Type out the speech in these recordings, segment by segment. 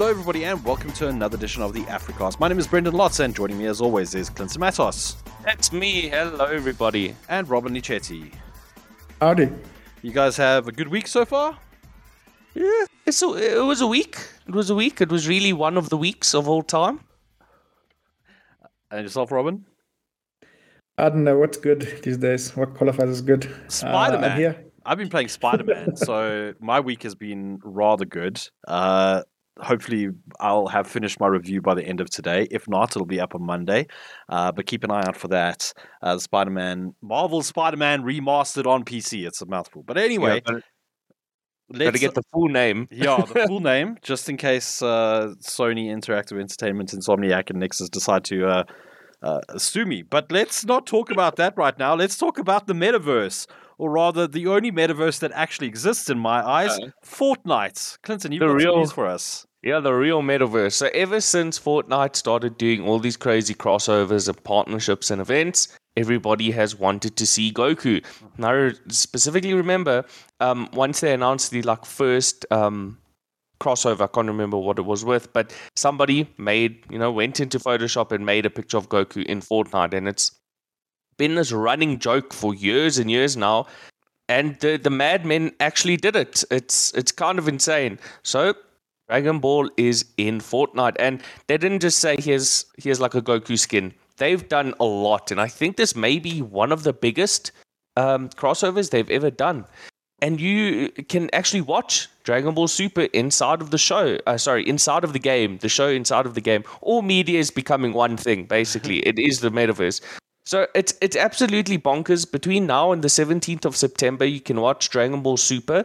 Hello, everybody, and welcome to another edition of the Africast. My name is Brendyn Lotz, and joining me as always is Clinton Matos That's me. Hello, everybody. and Robin-Leigh Chetty. Howdy. You guys have a good week so far? Yeah, it's a, it was a week. It was a week. It was really one of the weeks of all time. And yourself, Robin? I don't know what's good these days. What qualifies as good? Uh, Spider-Man. I'm here. I've been playing Spider Man, so my week has been rather good. Uh, hopefully, I'll have finished my review by the end of today. If not, it'll be up on Monday. Uh, but keep an eye out for that. Uh, Spider Man, Marvel Spider Man remastered on PC. It's a mouthful. But anyway, Yeah, but let's gotta get the full name. yeah, the full name, just in case uh, Sony Interactive Entertainment, Insomniac, and Nixxes decide to uh, uh, sue me. But let's not talk about that right now. Let's talk about the metaverse, or rather, the only metaverse that actually exists in my eyes Uh, Fortnite. Clinton, you've the got some real- news for us. Yeah, the real metaverse. So ever since Fortnite started doing all these crazy crossovers and partnerships and events, everybody has wanted to see Goku. Now, specifically remember um, once they announced the like first um, crossover. I can't remember what it was with, but somebody made you know went into Photoshop and made a picture of Goku in Fortnite, and it's been this running joke for years and years now. And the the madmen actually did it. It's it's kind of insane. So Dragon Ball is in Fortnite, and they didn't just say here's here's like a Goku skin. They've done a lot, and I think this may be one of the biggest um, crossovers they've ever done. And you can actually watch Dragon Ball Super inside of the show. Uh, sorry, inside of the game. The show inside of the game. All media is becoming one thing. Basically, it is the metaverse. So it's it's absolutely bonkers. Between now and the 17th of September, you can watch Dragon Ball Super,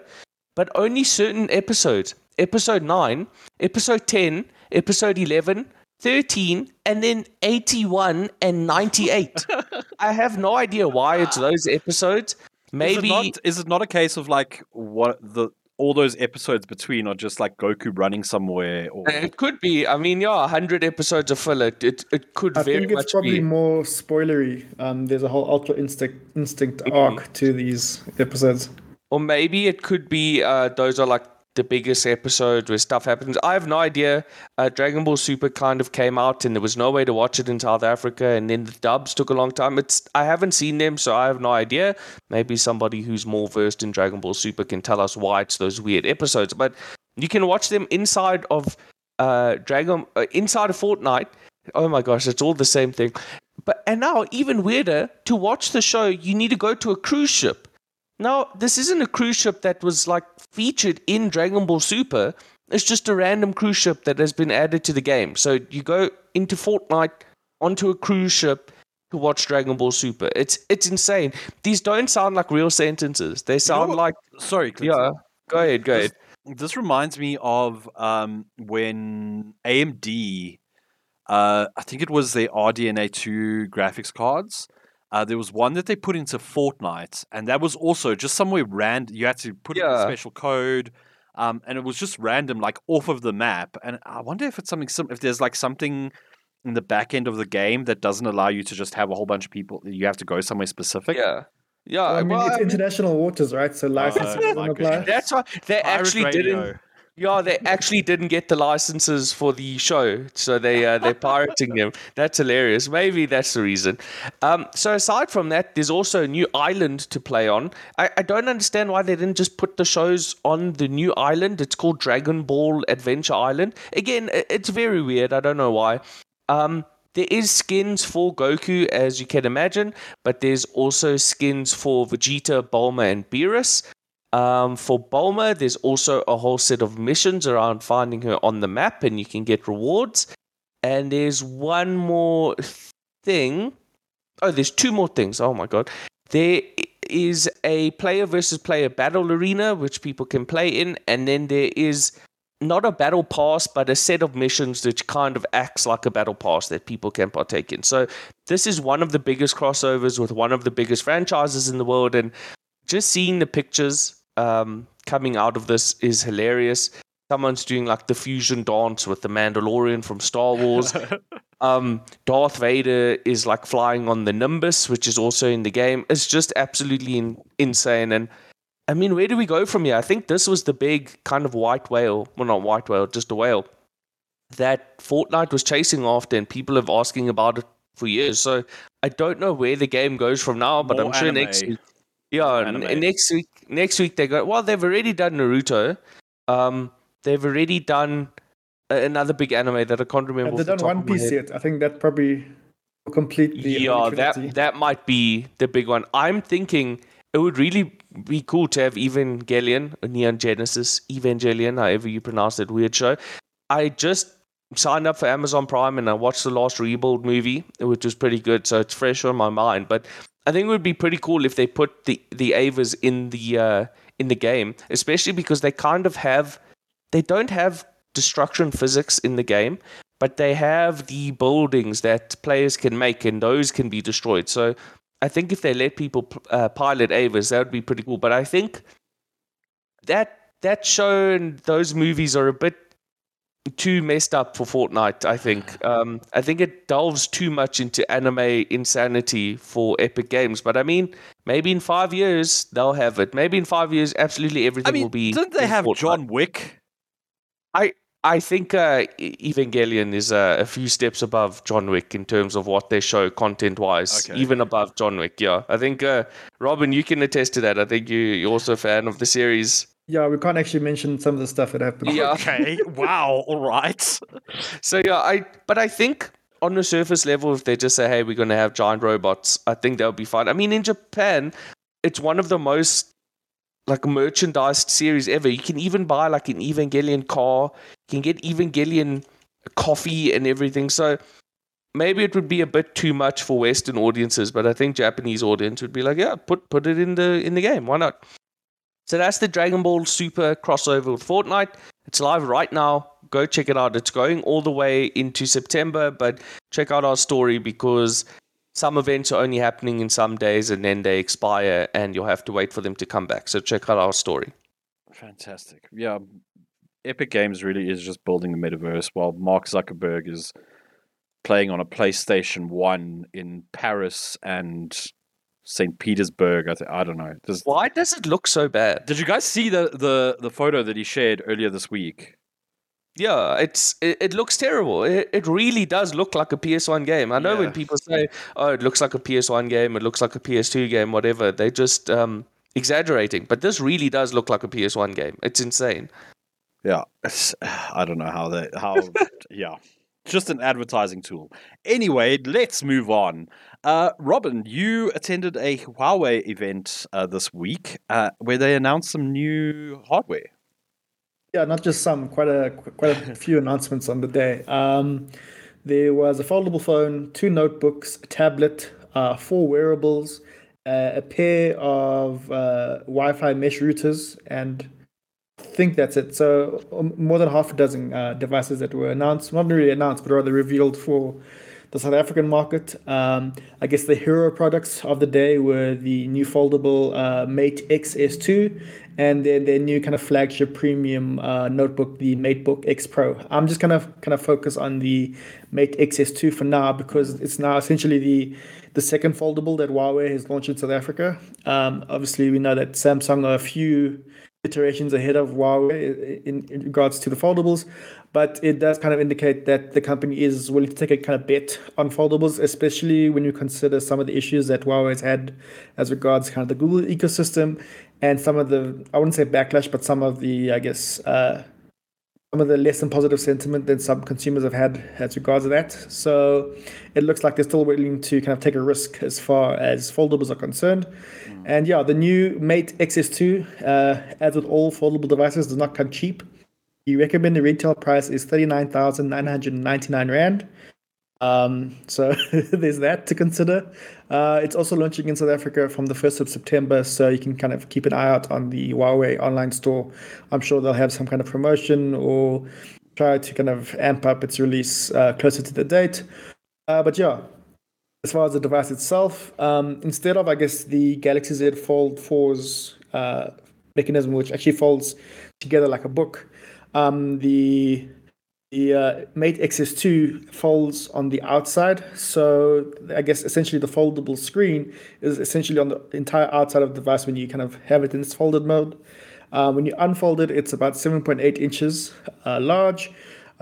but only certain episodes. Episode 9, episode 10, episode 11, 13, and then 81 and 98. I have no idea why it's those episodes. Maybe is it, not, is it not a case of like what the all those episodes between are just like Goku running somewhere? Or it could be. I mean, yeah, 100 episodes of filler. It, it could I very think it's much probably be. more spoilery. Um, there's a whole Ultra Instinct, instinct arc to these episodes. Or maybe it could be uh, those are like the biggest episodes where stuff happens. I have no idea. Uh, Dragon Ball Super kind of came out and there was no way to watch it in South Africa, and then the dubs took a long time. It's I haven't seen them, so I have no idea. Maybe somebody who's more versed in Dragon Ball Super can tell us why it's those weird episodes. But you can watch them inside of uh, Dragon, uh, inside of Fortnite. Oh my gosh, it's all the same thing. But and now even weirder to watch the show, you need to go to a cruise ship. Now, this isn't a cruise ship that was like featured in Dragon Ball Super. It's just a random cruise ship that has been added to the game. So you go into Fortnite onto a cruise ship to watch Dragon Ball Super. It's it's insane. These don't sound like real sentences. They sound what? like sorry, Clinton. yeah. Go ahead, go This- ahead. This reminds me of um, when AMD, uh, I think it was the RDNA 2 graphics cards. Uh, there was one that they put into Fortnite, and that was also just somewhere random. You had to put in a special code, um, and it was just random, like off of the map. And I wonder if it's something, sim- if there's like something in the back end of the game that doesn't allow you to just have a whole bunch of people. You have to go somewhere specific. Yeah. Yeah, I mean, well, it's I mean, international waters, right? So licenses Oh, don't apply. that's why they Pirate actually radio. didn't Yeah, they actually didn't get the licenses for the show, so they uh, they're pirating them. That's hilarious. Maybe that's the reason. Um, so aside from that, there's also a new island to play on. I, I don't understand why they didn't just put the shows on the new island. It's called Dragon Ball Adventure Island. Again, it's very weird. I don't know why. Um, there is skins for Goku, as you can imagine, but there's also skins for Vegeta, Bulma, and Beerus. Um, for Bulma, there's also a whole set of missions around finding her on the map, and you can get rewards. And there's one more thing. Oh, there's two more things. Oh my god. There is a player versus player battle arena, which people can play in, and then there is not a battle pass, but a set of missions which kind of acts like a battle pass that people can partake in. So this is one of the biggest crossovers with one of the biggest franchises in the world, and just seeing the pictures um, coming out of this is hilarious. Someone's doing like the fusion dance with the Mandalorian from Star Wars. um, Darth Vader is like flying on the Nimbus, which is also in the game. It's just absolutely in- insane. And I mean, where do we go from here? I think this was the big kind of white whale. Well, not white whale, just a whale. that Fortnite was chasing after, and people have asking about it for years. So I don't know where the game goes from now, but More I'm sure anime. next week. Yeah, next week. Next week they go. Well, they've already done Naruto. Um, they've already done another big anime that I can't remember. Have off they the done top One Piece yet? I think that probably will complete the Yeah, that that might be the big one. I'm thinking it would really be cool to have Evangelion, Neon Genesis, Evangelion, however you pronounce that weird show. I just signed up for Amazon Prime and I watched the last Rebuild movie, which was pretty good, so it's fresh on my mind. But I think it would be pretty cool if they put the the Evas in the uh, in the game, especially because they kind of have they don't have destruction physics in the game, but they have the buildings that players can make, and those can be destroyed. So I think if they let people uh, pilot Evas, that would be pretty cool. But I think that that show and those movies are a bit too messed up for Fortnite. I think. Um, I think it delves too much into anime insanity for Epic Games. But I mean, maybe in five years they'll have it. Maybe in five years, absolutely everything I mean, will be. didn't they have Fortnite. John Wick? I I think uh, Evangelion is uh, a few steps above John Wick in terms of what they show content wise, Okay. even above John Wick. Yeah, I think uh, Robin, you can attest to that. I think you, you're also a fan of the series. Yeah, we can't actually mention some of the stuff that happened. Yeah. Okay. wow. All right. So yeah, I but I think on the surface level, if they just say, "Hey, we're going to have giant robots," I think that would be fine. I mean, in Japan, it's one of the most like merchandised series ever. You can even buy like an Evangelion car. You can get Evangelion coffee and everything. So maybe it would be a bit too much for Western audiences, but I think Japanese audience would be like, yeah, put put it in the in the game. Why not? So that's the Dragon Ball Super crossover with Fortnite. It's live right now. Go check it out. It's going all the way into September, but check out our story because some events are only happening in some days and then they expire and you'll have to wait for them to come back. So check out our story. Fantastic. Yeah. Epic Games really is just building the metaverse while Mark Zuckerberg is playing on a PlayStation 1 in Paris and St. Petersburg. I, th- I don't know. There's, Why does it look so bad? did you guys see the, the, the photo that he shared earlier this week? Yeah, it's it, it looks terrible. It, it really does look like a PS1 game. I know Yeah. when people say, "Oh, it looks like a PS1 game, it looks like a PS2 game, whatever," they just um, exaggerating. But this really does look like a PS1 game. It's insane. Yeah, it's, I don't know how they how yeah, just an advertising tool. Anyway, let's move on. Uh, Robin, you attended a Huawei event uh, this week uh, where they announced some new hardware. Yeah, not just some, quite a quite a few announcements on the day. Um, there was a foldable phone, two notebooks, a tablet, uh, four wearables, uh, a pair of uh, Wi-Fi mesh routers, and think that's it. So um, more than half a dozen uh, devices that were announced, not really announced, but rather revealed for the South African market. Um, I guess the hero products of the day were the new foldable uh, Mate XS2 and then their new kind of flagship premium uh, notebook, the MateBook X Pro. I'm just kind of kind of focus on the Mate XS2 for now because it's now essentially the the second foldable that Huawei has launched in South Africa. Um, obviously, we know that Samsung are a few iterations ahead of Huawei in, in regards to the foldables, but it does kind of indicate that the company is willing to take a kind of bet on foldables, especially when you consider some of the issues that Huawei has had as regards kind of the Google ecosystem and some of the I wouldn't say backlash, but some of the I guess uh, some of the less than positive sentiment that some consumers have had as regards to that. So it looks like they're still willing to kind of take a risk as far as foldables are concerned. And yeah, the new Mate XS2, uh, as with all foldable devices, does not come cheap. The recommended retail price is 39,999 Rand. Um, so there's that to consider. Uh, it's also launching in South Africa from the 1st of September, so you can kind of keep an eye out on the Huawei online store. I'm sure they'll have some kind of promotion or try to kind of amp up its release uh, closer to the date. Uh, but yeah, as far as the device itself, um, instead of, I guess, the Galaxy Z Fold 4's uh, mechanism, which actually folds together like a book, um, the the uh, Mate XS2 folds on the outside. So I guess essentially the foldable screen is essentially on the entire outside of the device when you kind of have it in its folded mode. Uh, when you unfold it, it's about 7.8 inches uh, large.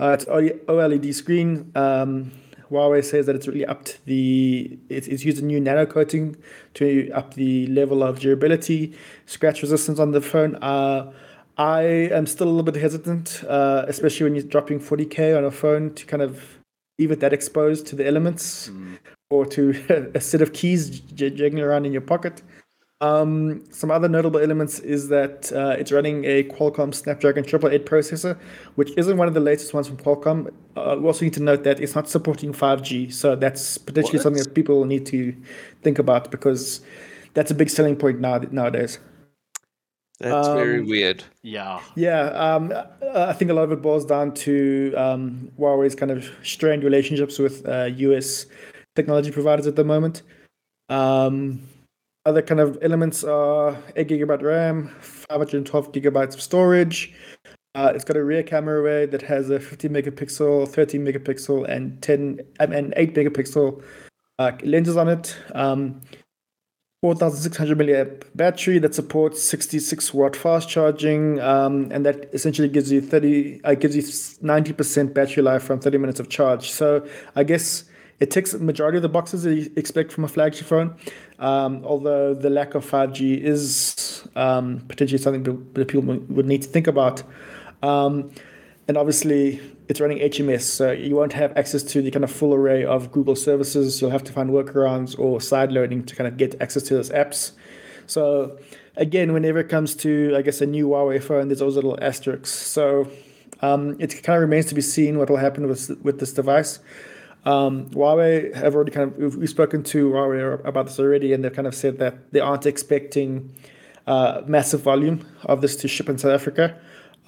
Uh, it's OLED screen. Um, Huawei says that it's really upped the it's, it's used a new nano coating to up the level of durability, scratch resistance on the phone. Uh, I am still a little bit hesitant, uh, especially when you're dropping 40k on a phone to kind of leave it that exposed to the elements mm. or to a set of keys jiggling around in your pocket. Um, some other notable elements is that uh, it's running a Qualcomm Snapdragon 888 processor, which isn't one of the latest ones from Qualcomm. Uh, we also need to note that it's not supporting 5G, so that's potentially what? something that people need to think about because that's a big selling point now nowadays. That's um, very weird. Yeah. Yeah. Um, I think a lot of it boils down to um, Huawei's kind of strained relationships with uh, US technology providers at the moment. Um, other kind of elements are 8 gigabyte RAM, 512 gigabytes of storage. Uh, it's got a rear camera array that has a 50 megapixel, 13 megapixel, and 10 and 8 megapixel uh, lenses on it. Um, 4600 milliamp battery that supports 66 watt fast charging, um, and that essentially gives you 30, uh, gives you 90% battery life from 30 minutes of charge. So I guess it ticks the majority of the boxes that you expect from a flagship phone. Um, although the lack of 5G is um, potentially something that people would need to think about. Um, and obviously, it's running HMS, so you won't have access to the kind of full array of Google services. You'll have to find workarounds or side loading to kind of get access to those apps. So, again, whenever it comes to, I guess, a new Huawei phone, there's those little asterisks. So, um, it kind of remains to be seen what will happen with with this device. Um, Huawei have already kind of we've spoken to Huawei about this already, and they've kind of said that they aren't expecting uh, massive volume of this to ship in South Africa.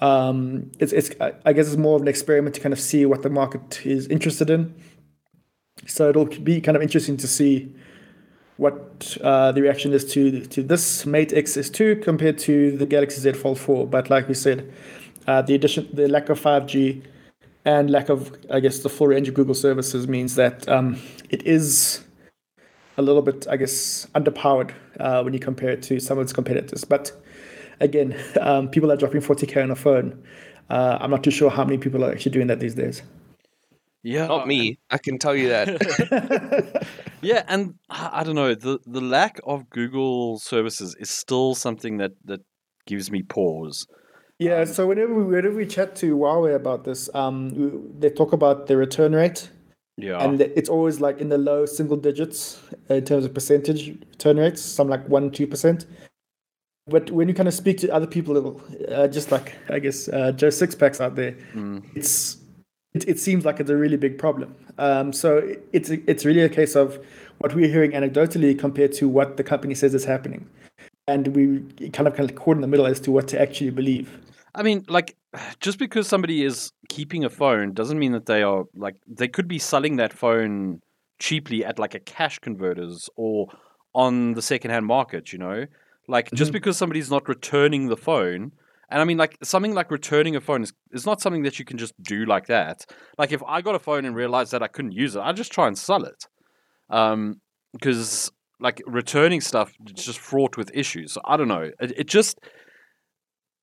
Um, it's it's I guess it's more of an experiment to kind of see what the market is interested in. So it'll be kind of interesting to see what uh, the reaction is to to this Mate XS2 compared to the Galaxy Z Fold 4. But like we said, uh, the addition, the lack of 5G and lack of, I guess, the full range of Google services means that um, it is a little bit, I guess, underpowered uh, when you compare it to some of its competitors. But again, um, people are dropping 40k on a phone. Uh, I'm not too sure how many people are actually doing that these days. Yeah, not me. I can tell you that. yeah, and I don't know the the lack of Google services is still something that that gives me pause. Yeah, um, so whenever we, whenever we chat to Huawei about this, um, they talk about the return rate. Yeah. And it's always like in the low single digits in terms of percentage return rates, some like 1 2%. But when you kind of speak to other people, uh, just like, I guess, uh, Joe Sixpacks out there, mm. it's it, it seems like it's a really big problem. Um, so it's, it's really a case of what we're hearing anecdotally compared to what the company says is happening and we kind of kind of caught in the middle as to what to actually believe. I mean, like, just because somebody is keeping a phone doesn't mean that they are like they could be selling that phone cheaply at like a cash converters or on the secondhand market. You know, like just mm-hmm. because somebody's not returning the phone. And I mean, like something like returning a phone is, is not something that you can just do like that. Like if I got a phone and realized that I couldn't use it, I'd just try and sell it. Um, because like returning stuff is just fraught with issues. So I don't know. It, it just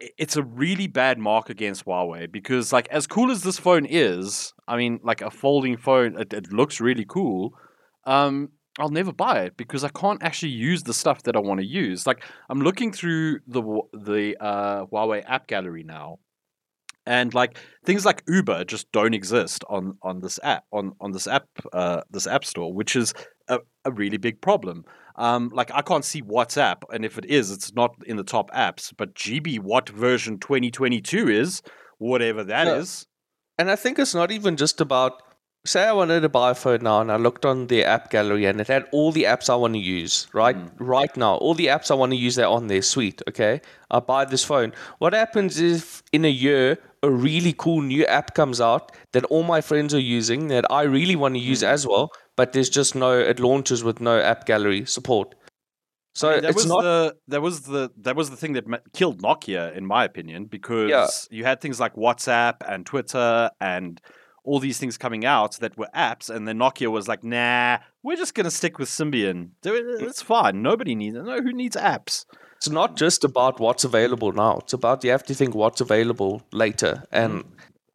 it's a really bad mark against Huawei because like as cool as this phone is, I mean like a folding phone, it, it looks really cool. Um, I'll never buy it because I can't actually use the stuff that I want to use. Like I'm looking through the the uh, Huawei app gallery now, and like things like Uber just don't exist on on this app on on this app uh, this app store, which is a, a really big problem. Um, like I can't see WhatsApp, and if it is, it's not in the top apps. But GB, what version 2022 is, whatever that is. And I think it's not even just about. Say I wanted to buy a phone now, and I looked on the app gallery, and it had all the apps I want to use. Right, mm. right now, all the apps I want to use are on there. Sweet, okay. I buy this phone. What happens if in a year a really cool new app comes out that all my friends are using that I really want to use mm. as well, but there's just no it launches with no app gallery support. So I mean, that was not... the that was the that was the thing that killed Nokia, in my opinion, because yeah. you had things like WhatsApp and Twitter and all these things coming out that were apps, and then Nokia was like, "Nah, we're just gonna stick with Symbian. It's fine. Nobody needs. No, who needs apps?" It's not just about what's available now. It's about you have to think what's available later, and mm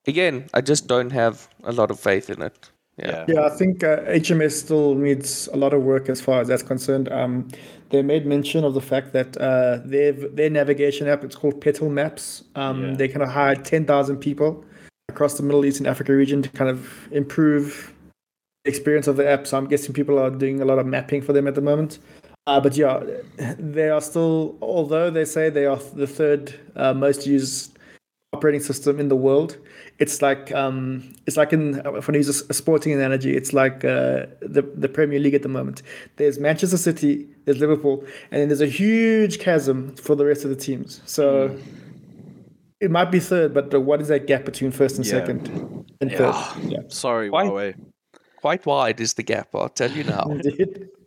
again, I just don't have a lot of faith in it. Yeah. Yeah, I think uh, HMS still needs a lot of work as far as that's concerned. Um, they made mention of the fact that uh, their their navigation app, it's called Petal Maps. Um, Yeah. They kind of hired ten thousand people across the Middle East and Africa region to kind of improve the experience of the app. So I'm guessing people are doing a lot of mapping for them at the moment. Uh, but yeah, they are still, although they say they are the third uh, most used operating system in the world. It's like um, it's like in if I use a, a sporting analogy, it's like uh, the the Premier League at the moment. There's Manchester City, there's Liverpool, and then there's a huge chasm for the rest of the teams. So it might be third, but uh, what is that gap between first and Yeah. second and Yeah. third? Yeah, Sorry, Why- Huawei. Quite wide is the gap, I'll tell you now.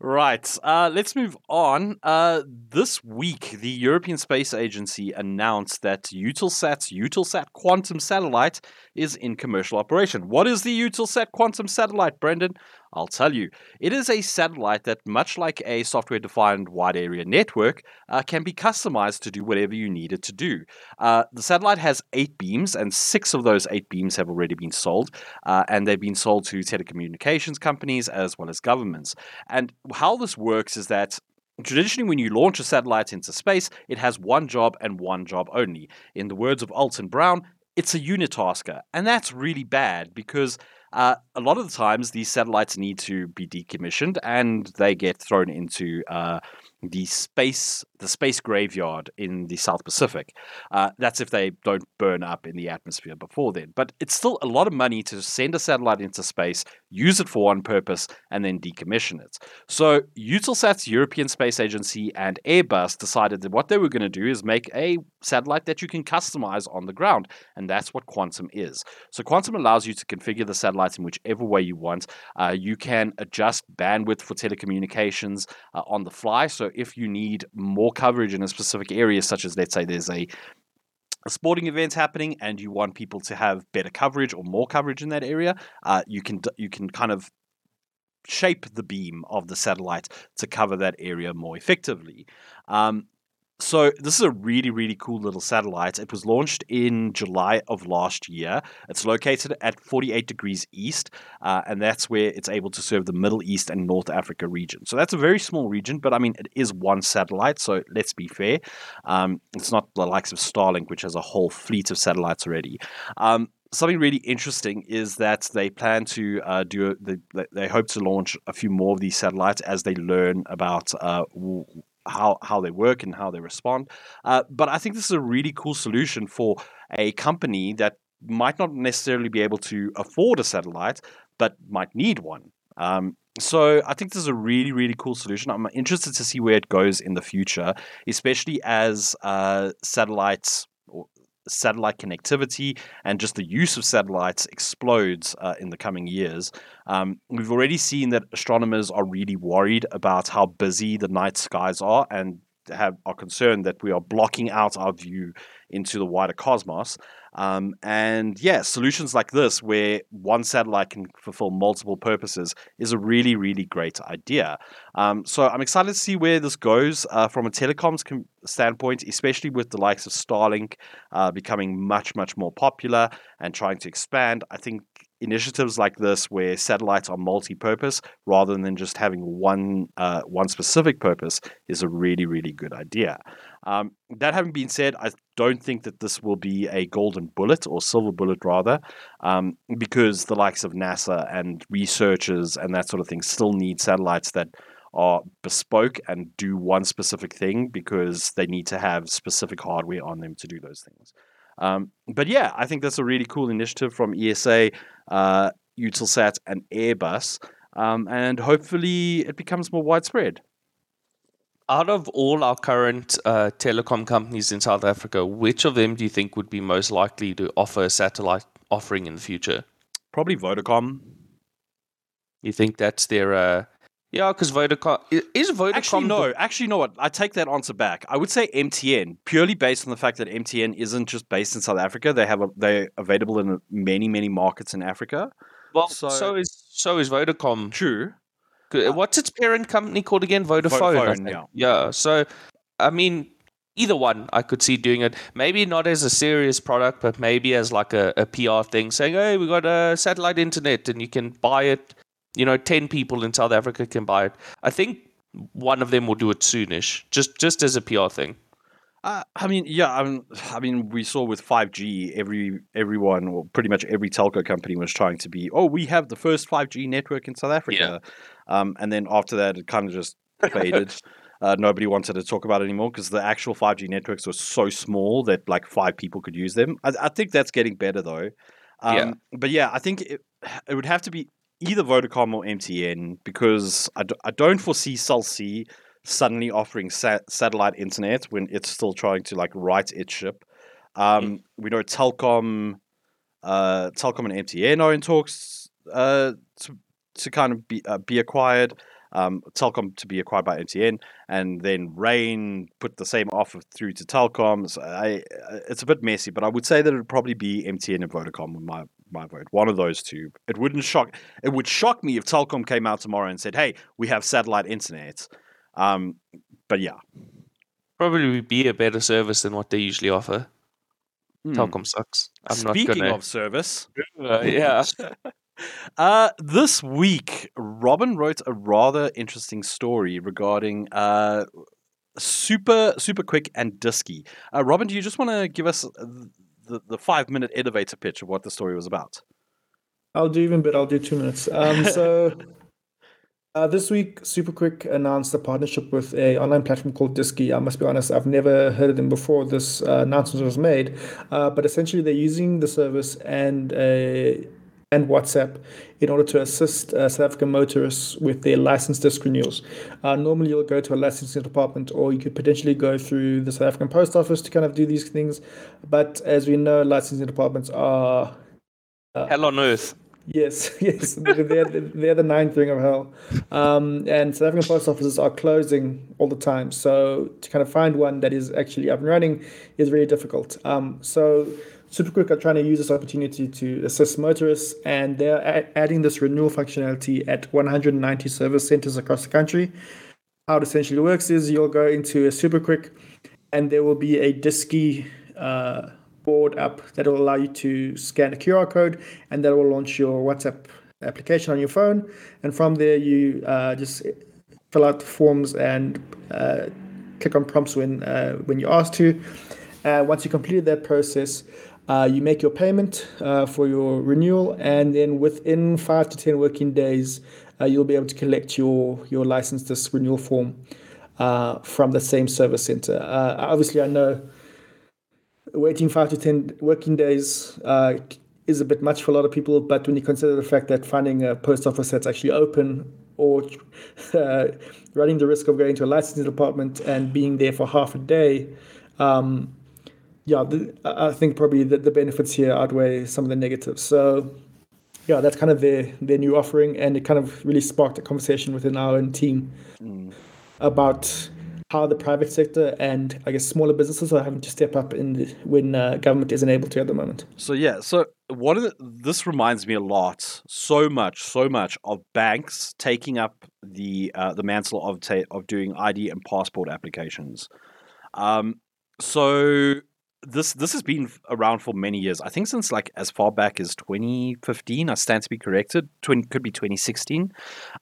Right. Uh, let's move on. Uh, this week, the European Space Agency announced that Eutelsat's Eutelsat Quantum satellite is in commercial operation. What is the Eutelsat Quantum satellite, Brendyn? I'll tell you. It is a satellite that, much like a software defined wide area network, uh, can be customized to do whatever you need it to do. Uh, the satellite has eight beams, and six of those eight beams have already been sold, uh, and they've been sold to telecommunications companies as well as governments. And how this works is that Traditionally, when you launch a satellite into space, it has one job and one job only. In the words of Alton Brown, it's a unitasker. And that's really bad because uh, a lot of the times these satellites need to be decommissioned and they get thrown into uh, the space the space graveyard in the South Pacific. Uh, that's if they don't burn up in the atmosphere before then. But it's still a lot of money to send a satellite into space, use it for one purpose, and then decommission it. So Eutelsat's European Space Agency and Airbus decided that what they were going to do is make a satellite that you can customize on the ground, and that's what Quantum is. So Quantum allows you to configure the satellites in whichever way you want. Uh, you can adjust bandwidth for telecommunications uh, on the fly. So if you need more coverage in a specific area, such as let's say there's a a sporting event happening and you want people to have better coverage or more coverage in that area, uh, you can you can kind of shape the beam of the satellite to cover that area more effectively. Um, so this is a really really cool little satellite. It was launched in July of last year. It's located at 48 degrees east, uh, and that's where it's able to serve the Middle East and North Africa region. So that's a very small region, but I mean it is one satellite. So let's be fair. Um, it's not the likes of Starlink, which has a whole fleet of satellites already. Um, something really interesting is that they plan to uh, do. The, they hope to launch a few more of these satellites as they learn about uh, how how they work and how they respond. Uh, but I think this is a really cool solution for a company that might not necessarily be able to afford a satellite, but might need one. Um, so I think this is a really, really cool solution. I'm interested to see where it goes in the future, especially as uh, satellites satellite connectivity and just the use of satellites explodes uh, in the coming years. Um, we've already seen that astronomers are really worried about how busy the night skies are and have are concerned that we are blocking out our view into the wider cosmos. Um, and yeah, solutions like this, where one satellite can fulfill multiple purposes, is a really, really great idea. Um, so I'm excited to see where this goes uh, from a telecoms com- standpoint, especially with the likes of Starlink uh, becoming much, much more popular and trying to expand. I think initiatives like this, where satellites are multi-purpose rather than just having one uh, one specific purpose, is a really, really good idea. Um, that having been said, I don't think that this will be a golden bullet or silver bullet, rather, um, because the likes of NASA and researchers and that sort of thing still need satellites that are bespoke and do one specific thing because they need to have specific hardware on them to do those things. Um, but yeah, I think that's a really cool initiative from ESA, uh, Eutelsat, and Airbus, um, and hopefully it becomes more widespread. Out of all our current uh, telecom companies in South Africa, which of them do you think would be most likely to offer a satellite offering in the future? Probably Vodacom. You think that's their uh, yeah? Because Vodacom is Vodacom Actually, the- no. Actually, you know what? I take that answer back. I would say MTN, purely based on the fact that MTN isn't just based in South Africa. They have a, they're available in many, many markets in Africa. well, so- so, is so is Vodacom. True. 'Cause uh, What's its parent company called again? Vodafone. Vodafone, yeah. Yeah. So, I mean, either one I could see doing it. Maybe not as a serious product, but maybe as like a, a PR thing, saying, "Hey, we got a satellite internet, and you can buy it." You know, ten people in South Africa can buy it. I think one of them will do it soonish, just just as a PR thing. Uh, I mean, yeah, I mean, I mean, we saw with 5G, every everyone, or pretty much every telco company was trying to be, oh, we have the first 5G network in South Africa, um, and then after that, it kind of just faded. uh, nobody wanted to talk about it anymore because the actual 5G networks were so small that like five people could use them. I, I think that's getting better though. Um, Yeah. But yeah, I think it, it would have to be either Vodacom or MTN because I, d- I don't foresee Cell C suddenly offering sa- satellite internet when it's still trying to like right its ship. Um, We know Telkom, uh, Telkom and MTN are in talks uh, to to kind of be uh, be acquired. Um, Telkom to be acquired by MTN, and then Rain put the same offer through to Telkom. So I, uh, it's a bit messy, but I would say that it would probably be MTN and Vodacom with my my vote. One of those two. It wouldn't shock. It would shock me if Telkom came out tomorrow and said, "Hey, we have satellite internet." Um, but yeah, Probably be a better service than what they usually offer. Hmm. Telkom sucks. I'm Speaking not gonna. of service, Uh, yeah. Uh, this week, Robin wrote a rather interesting story regarding uh, super Supa Quick and disky. Uh, Robin, do you just want to give us uh, the, the five minute elevator pitch of what the story was about? I'll do even better. I'll do two minutes. Um, so uh, this week, Supa Quick announced a partnership with a online platform called Disky. I must be honest, I've never heard of them before this uh, announcement was made. Uh, but essentially, they're using the service and uh, and WhatsApp in order to assist uh, South African motorists with their license disc renewals. Uh, normally, you'll go to a licensing department, or you could potentially go through the South African Post Office to kind of do these things. But as we know, licensing departments are Hell on earth. Yes, yes, they're, they're, they're the ninth ring of hell. Um, and South African post offices are closing all the time. So to kind of find one that is actually up and running is really difficult. Um, so Supa Quick are trying to use this opportunity to assist motorists, and they're adding this renewal functionality at 190 service centers across the country. How it essentially works is you'll go into a Supa Quick, and there will be a Disky uh, board up that will allow you to scan a QR code, and that will launch your WhatsApp application on your phone. And from there, you uh, just fill out the forms and uh, click on prompts when uh, when you're asked to. Uh, once you completed that process, uh, you make your payment uh, for your renewal, and then within five to ten working days, uh, you'll be able to collect your your license disc renewal form uh, from the same service center. Uh, obviously, I know waiting five to ten working days uh, is a bit much for a lot of people, but when you consider the fact that finding a post office that's actually open or uh, running the risk of going to a licensing department and being there for half a day, um, yeah, the, I think probably the, the benefits here outweigh some of the negatives. So, yeah, that's kind of their their new offering, and it kind of really sparked a conversation within our own team about how the private sector and I guess smaller businesses are having to step up in the, when uh, government isn't able to at the moment. So yeah, so the, this reminds me a lot, so much, so much of banks taking up the uh, the mantle of ta- of doing ID and passport applications. Um, so this this has been around for many years. I think since like as far back as 2015. I stand to be corrected. 20, could be 2016.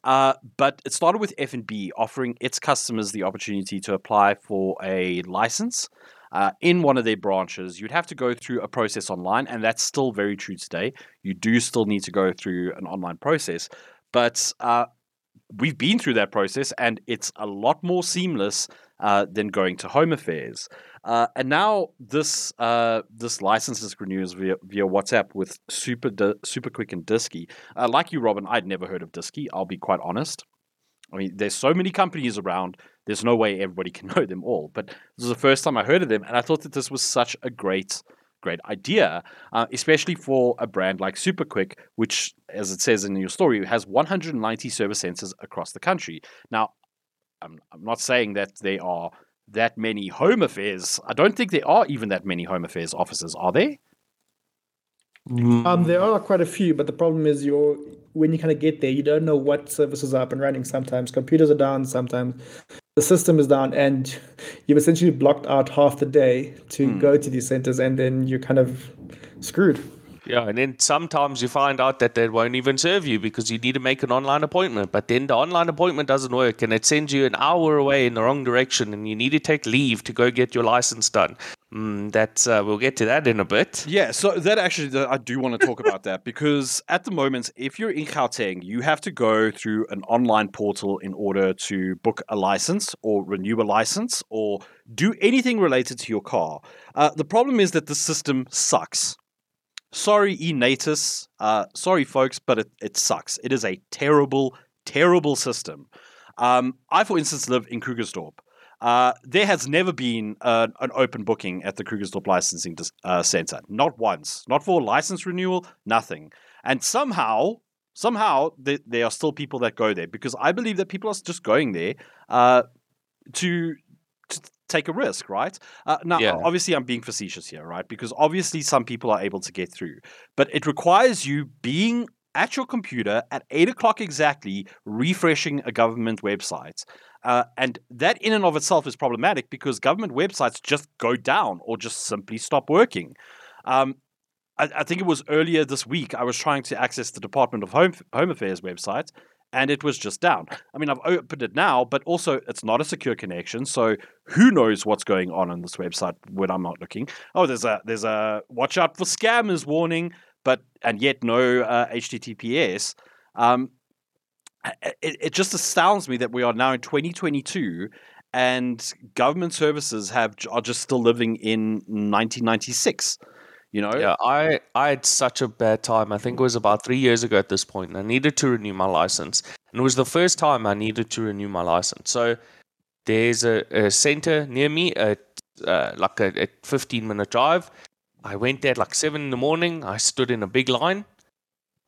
Uh, but it started with FNB offering its customers the opportunity to apply for a license uh, in one of their branches, you'd have to go through a process online, and that's still very true today. You do still need to go through an online process, but uh, we've been through that process, and it's a lot more seamless uh, than going to Home Affairs. Uh, and now this uh, this license is renews via, via WhatsApp with super di- Supa Quick and Disky. Uh, like you, Robin, I'd never heard of Disky. I'll be quite honest. I mean, there's so many companies around. There's no way everybody can know them all. But this was the first time I heard of them, and I thought that this was such a great, great idea, uh, especially for a brand like Supa Quick, which, as it says in your story, has 190 service centers across the country. Now, I'm, I'm not saying that they are that many Home Affairs. I don't think there are even that many Home Affairs offices, are there? Um, there are quite a few, but the problem is you're when you kind of get there, you don't know what services are up and running. Sometimes computers are down, sometimes the system is down, and you've essentially blocked out half the day to Hmm. go to these centers, and then you're kind of screwed. Yeah, and then sometimes you find out that they won't even serve you because you need to make an online appointment. But then the online appointment doesn't work and it sends you an hour away in the wrong direction and you need to take leave to go get your license done. Mm, that's uh, we'll get to that in a bit. Yeah, so that actually, I do want to talk about that because at the moment, if you're in Gauteng, you have to go through an online portal in order to book a license or renew a license or do anything related to your car. Uh, the problem is that the system sucks. Sorry, eNaTIS. Uh, sorry, folks, but it, it sucks. It is a terrible, terrible system. Um, I, for instance, live in Krugersdorp. Uh, there has never been uh, an open booking at the Krugersdorp Licensing uh, Center. Not once. Not for license renewal, nothing. And somehow, somehow, th- there are still people that go there because I believe that people are just going there uh, to take a risk, right? Uh, now, Yeah. obviously, I'm being facetious here, right? Because obviously, some people are able to get through, but it requires you being at your computer at eight o'clock exactly, refreshing a government website. Uh, and that in and of itself is problematic because government websites just go down or just simply stop working. Um, I, I think it was earlier this week I was trying to access the Department of Home, Home Affairs website and it was just down. I mean, I've opened it now, but also it's not a secure connection, so who knows what's going on on this website when I'm not looking? Oh, there's a there's a watch out for scammers warning, but and yet no uh, HTTPS. Um, it, it just astounds me that we are now in 2022 and government services have are just still living in 1996. You know, Yeah, I I had such a bad time. I think it was about three years ago at this point, and I needed to renew my license. And it was the first time I needed to renew my license. So there's a, a center near me, at, uh, like a, a 15 minute drive. I went there at like seven in the morning. I stood in a big line.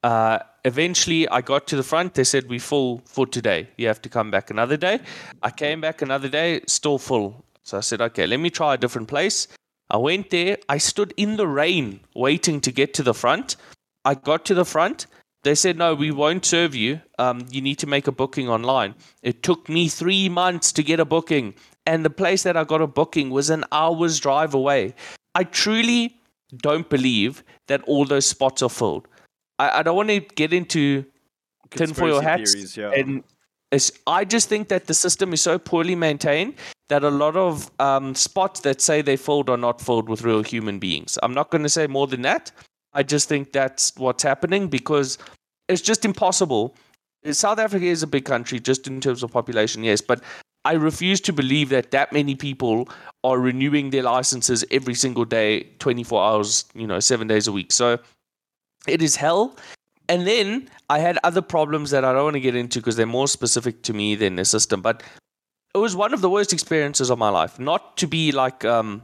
Uh, eventually, I got to the front. They said We're full for today. You have to come back another day. I came back another day, still full. So I said, okay, let me try a different place. I went there. I stood in the rain waiting to get to the front. I got to the front. They said, no, we won't serve you. Um, you need to make a booking online. It took me three months to get a booking. And the place that I got a booking was an hour's drive away. I truly don't believe that all those spots are filled. I, I don't want to get into tinfoil hats theories, yeah. and it's, I just think that the system is so poorly maintained that a lot of um, spots that say they filled are not filled with real human beings. I'm not going to say more than that. I just think that's what's happening because it's just impossible. South Africa is a big country just in terms of population, yes, but I refuse to believe that that many people are renewing their licenses every single day, 24 hours, you know, seven days a week. So it is hell. And then I had other problems that I don't want to get into because they're more specific to me than the system. But it was one of the worst experiences of my life. Not to be like, um,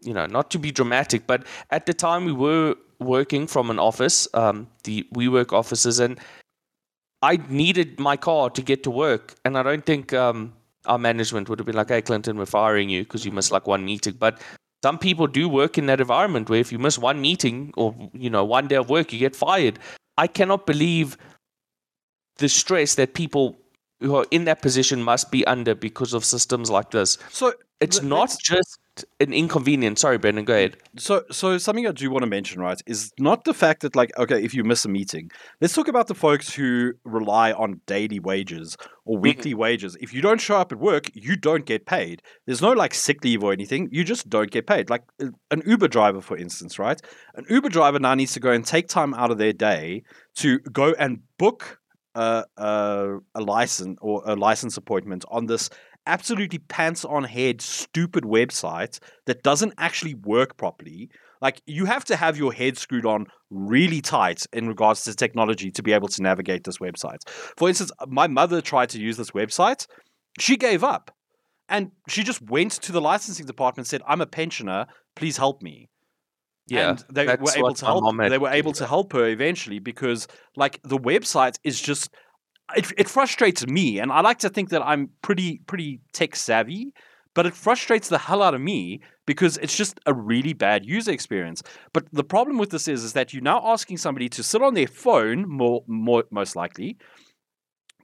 you know, not to be dramatic, but at the time we were working from an office, um, the WeWork offices, and I needed my car to get to work. And I don't think um, our management would have been like, hey, Clinton, we're firing you because you missed like one meeting. But some people do work in that environment where if you miss one meeting or, you know, one day of work, you get fired. I cannot believe the stress that people who are in that position must be under because of systems like this. so It's th- not just an inconvenience. Sorry, Brendyn, go ahead. So, so something I do want to mention, right, is not the fact that, like, okay, if you miss a meeting, let's talk about the folks who rely on daily wages or weekly wages. If you don't show up at work, you don't get paid. There's no like sick leave or anything. You just don't get paid. Like uh, an Uber driver, for instance, right? An Uber driver now needs to go and take time out of their day to go and book a, a, a license or a license appointment on this absolutely pants on head stupid website that doesn't actually work properly. Like you have to have your head screwed on really tight in regards to technology to be able to navigate this website. For instance uh, my mother tried to use this website. She gave up. And she just went to the licensing department and said i'm a pensioner. Please help me Yeah, and they that's were able to help. They were able to help her eventually because, like, the website is just it, it frustrates me, and I like to think that I'm pretty pretty tech savvy, but it frustrates the hell out of me because it's just a really bad user experience. But the problem with this is, is that you're now asking somebody to sit on their phone, more, more most likely,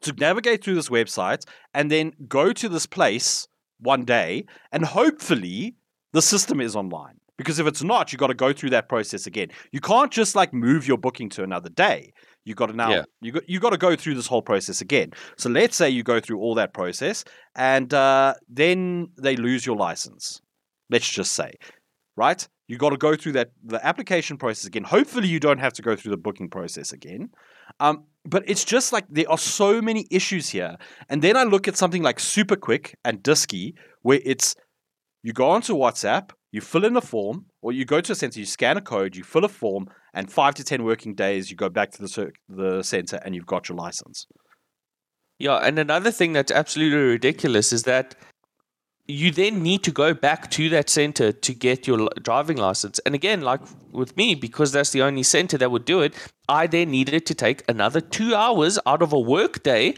to navigate through this website and then go to this place one day, and hopefully the system is online. Because if it's not, you got to go through that process again. You can't just like move your booking to another day. You got to now Yeah. you got you got to go through this whole process again. So let's say you go through all that process, and uh, then they lose your license. Let's just say, right? You got to go through that the application process again. Hopefully, you don't have to go through the booking process again. Um, but it's just like there are so many issues here. And then I look at something like Supa Quick and Disky, where it's you go onto WhatsApp, you fill in a form, or you go to a center, you scan a code, you fill a form, and five to ten working days, you go back to the the center and you've got your license. Yeah, and another thing that's absolutely ridiculous is that you then need to go back to that center to get your driving license. And again, like with me, because that's the only center that would do it, I then needed to take another two hours out of a work day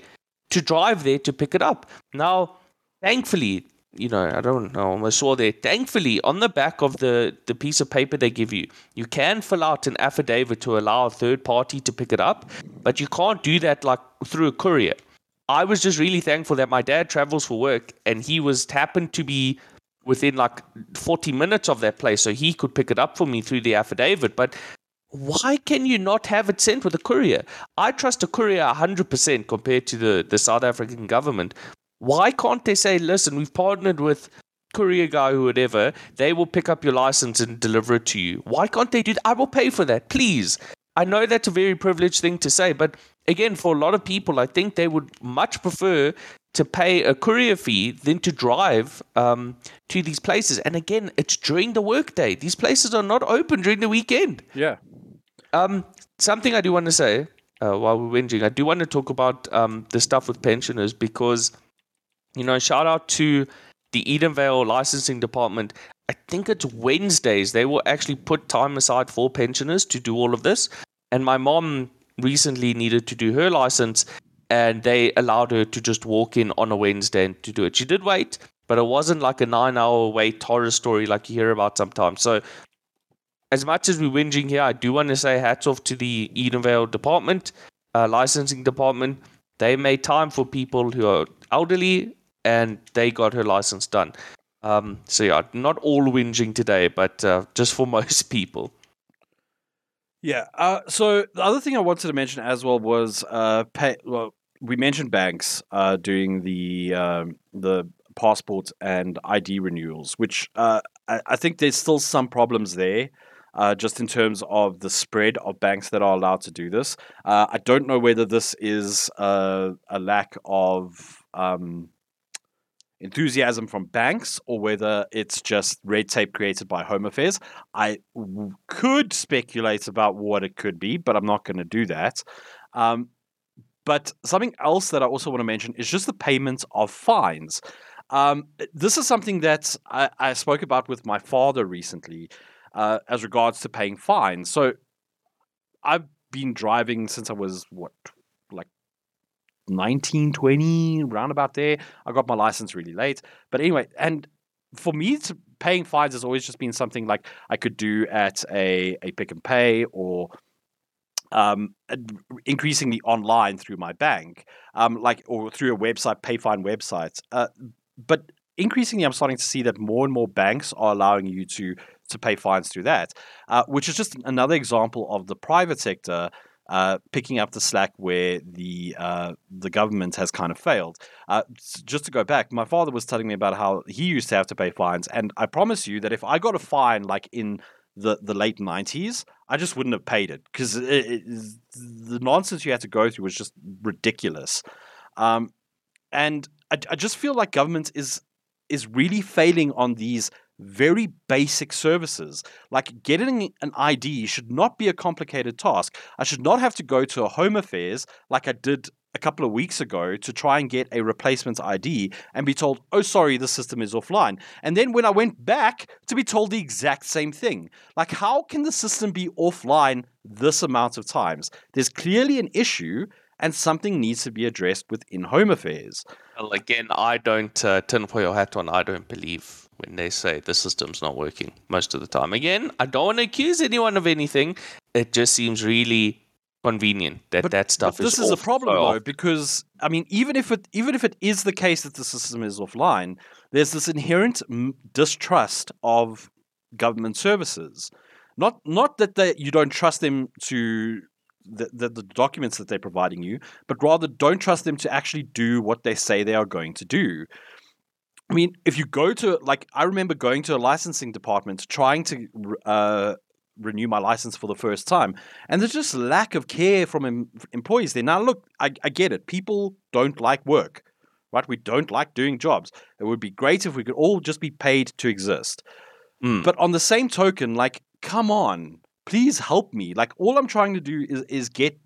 to drive there to pick it up. Now, thankfully, you know, I don't know, I saw there. Thankfully, on the back of the, the piece of paper they give you, you can fill out an affidavit to allow a third party to pick it up, but you can't do that like through a courier. I was just really thankful that my dad travels for work and he was happened to be within like 40 minutes of that place, so he could pick it up for me through the affidavit. But why can you not have it sent with a courier? I trust a courier 100% compared to the, the South African government. Why can't they say, listen, we've partnered with courier guy or whatever, they will pick up your license and deliver it to you? Why can't they do that? I will pay for that, please. I know that's a very privileged thing to say, but again, for a lot of people, I think they would much prefer to pay a courier fee than to drive um, to these places. And again, it's during the workday. These places are not open during the weekend. Yeah. Um, something I do want to say uh, while we're whinging, I do want to talk about um, the stuff with pensioners because, you know, shout out to the Edenvale licensing department. I think it's Wednesdays. They will actually put time aside for pensioners to do all of this. And my mom recently needed to do her license, and they allowed her to just walk in on a Wednesday and to do it. She did wait, but it wasn't like a nine hour wait horror story like you hear about sometimes. So as much as we're whinging here, I do want to say hats off to the Edenvale department, uh, licensing department. They made time for people who are elderly and they got her license done. Um, so, yeah, not all whinging today, but uh, just for most people. Yeah. Uh, so the other thing I wanted to mention as well was uh, pay. Well, we mentioned banks uh, doing the um, the passport and ID renewals, which uh, I, I think there's still some problems there. Uh, just in terms of the spread of banks that are allowed to do this, uh, I don't know whether this is a, a lack of um, enthusiasm from banks or whether it's just red tape created by Home Affairs. I w- could speculate about what it could be, but I'm not going to do that. Um, but something else that I also want to mention is just the payment of fines. Um, this is something that I, I spoke about with my father recently uh, as regards to paying fines. So I've been driving since I was, what, 19, 20, round about there. I got my license really late. But anyway, and for me, paying fines has always just been something like I could do at a, a Pick n Pay or um, increasingly online through my bank, um, like or through a website, payfine websites. Uh, but increasingly, I'm starting to see that more and more banks are allowing you to to pay fines through that, uh, which is just another example of the private sector uh, picking up the slack where the uh, the government has kind of failed. Uh, just to go back, my father was telling me about how he used to have to pay fines, and I promise you that if I got a fine like in the, the late nineties, I just wouldn't have paid it because the nonsense you had to go through was just ridiculous. Um, and I, I just feel like government is is really failing on these very basic services. Like getting an ID should not be a complicated task. I should not have to go to a Home Affairs like I did a couple of weeks ago to try and get a replacement ID and be told, oh, sorry, the system is offline. And then when I went back to be told the exact same thing. Like, how can the system be offline this amount of times? There's clearly an issue and something needs to be addressed within Home Affairs. Well, again, I don't uh, your hat on. I don't believe when they say the system's not working most of the time. Again, I don't want to accuse anyone of anything. It just seems really convenient that that stuff but is. this is a problem though because i mean even if it even if it is the case that the system is offline there's this inherent distrust of government services not not that they, you don't trust them to the, the, the documents that they're providing you but rather don't trust them to actually do what they say they are going to do I mean, if you go to like, I remember going to a licensing department trying to uh, renew my license for the first time, and there's just lack of care from em- employees there. Now, look, I, I get it. People don't like work, right? We don't like doing jobs. It would be great if we could all just be paid to exist. Mm. But on the same token, like, come on, please help me. Like, all I'm trying to do is is get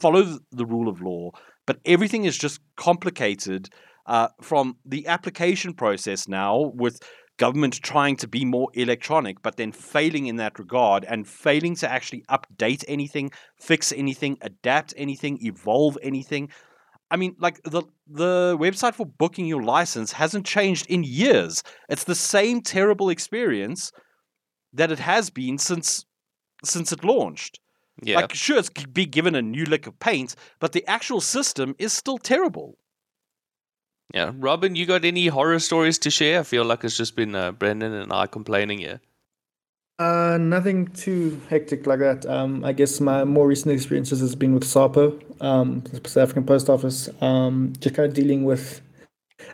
follow the rule of law, but everything is just complicated uh, from the application process now with government trying to be more electronic, but then failing in that regard and failing to actually update anything, fix anything, adapt anything, evolve anything. I mean, like the the website for booking your license hasn't changed in years. It's the same terrible experience that it has been since since it launched. yeah. Like, sure, it's be given a new lick of paint, but the actual system is still terrible. Yeah, Robin, you got any horror stories to share? I feel like it's just been uh, Brendyn and I complaining here. Uh, nothing too hectic like that. Um, I guess my more recent experiences has been with SAPO, um, the South African Post Office, um, just kind of dealing with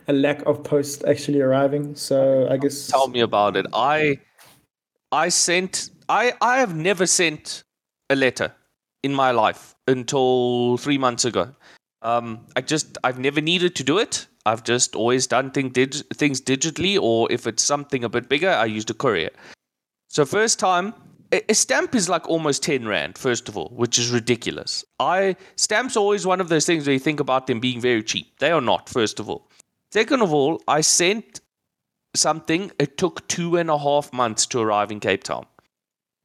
a lack of post actually arriving. So I guess Tell me about it. I I sent I I have never sent a letter in my life until three months ago. Um, I just I've never needed to do it. I've just always done thing dig- things digitally, or if it's something a bit bigger, I used a courier. So first time, a, stamp is like almost ten rand. First of all, which is ridiculous. I stamps are always one of those things where you think about them being very cheap. They are not. First of all. Second of all, I sent something. It took two and a half months to arrive in Cape Town.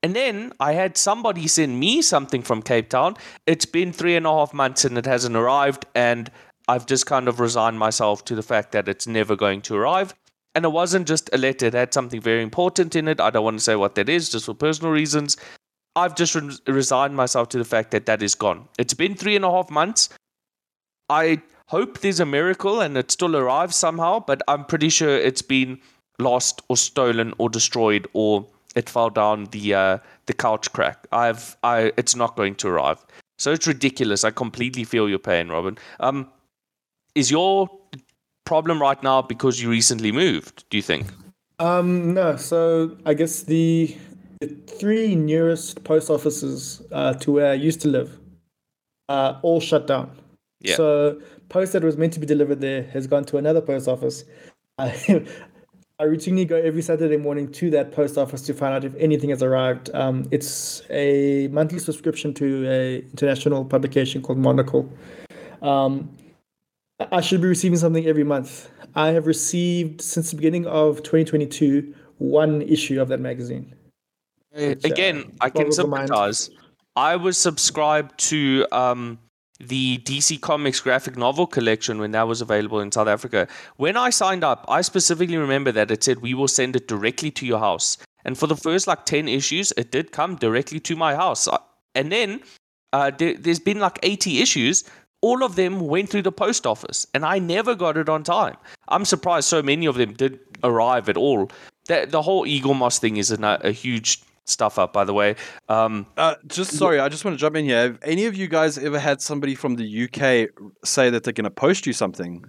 And then I had somebody send me something from Cape Town. It's been three and a half months and it hasn't arrived. And I've just kind of resigned myself to the fact that it's never going to arrive. And it wasn't just a letter, it had something very important in it. I don't want to say what that is, just for personal reasons. I've just re- resigned myself to the fact that that is gone. It's been three and a half months. I hope there's a miracle and it still arrives somehow, but I'm pretty sure it's been lost or stolen or destroyed or it fell down the uh, the couch crack. I've I it's not going to arrive. So it's ridiculous. I completely feel your pain, Robin. Um, is your problem right now because you recently moved? Do you think? Um, no. So I guess the, the three nearest post offices uh, to where I used to live uh, all shut down. Yeah. So post that was meant to be delivered there has gone to another post office. I, I routinely go every Saturday morning to that post office to find out if anything has arrived. Um, it's a monthly subscription to a international publication called Monocle. Um, I should be receiving something every month. I have received since the beginning of 2022 one issue of that magazine. Which, uh, Again, I can sympathize. I was subscribed to um, the DC Comics graphic novel collection when that was available in South Africa. When I signed up, I specifically remember that it said we will send it directly to your house. And for the first like 10 issues, it did come directly to my house. And then uh, there, there's been like 80 issues. All of them went through the post office, and I never got it on time. I'm surprised so many of them did arrive at all. The, the whole Eaglemoss thing is a, a huge stuff up, by the way. Um, Uh, just sorry, I just want to jump in here. Have any of you guys ever had somebody from the UK say that they're going to post you something?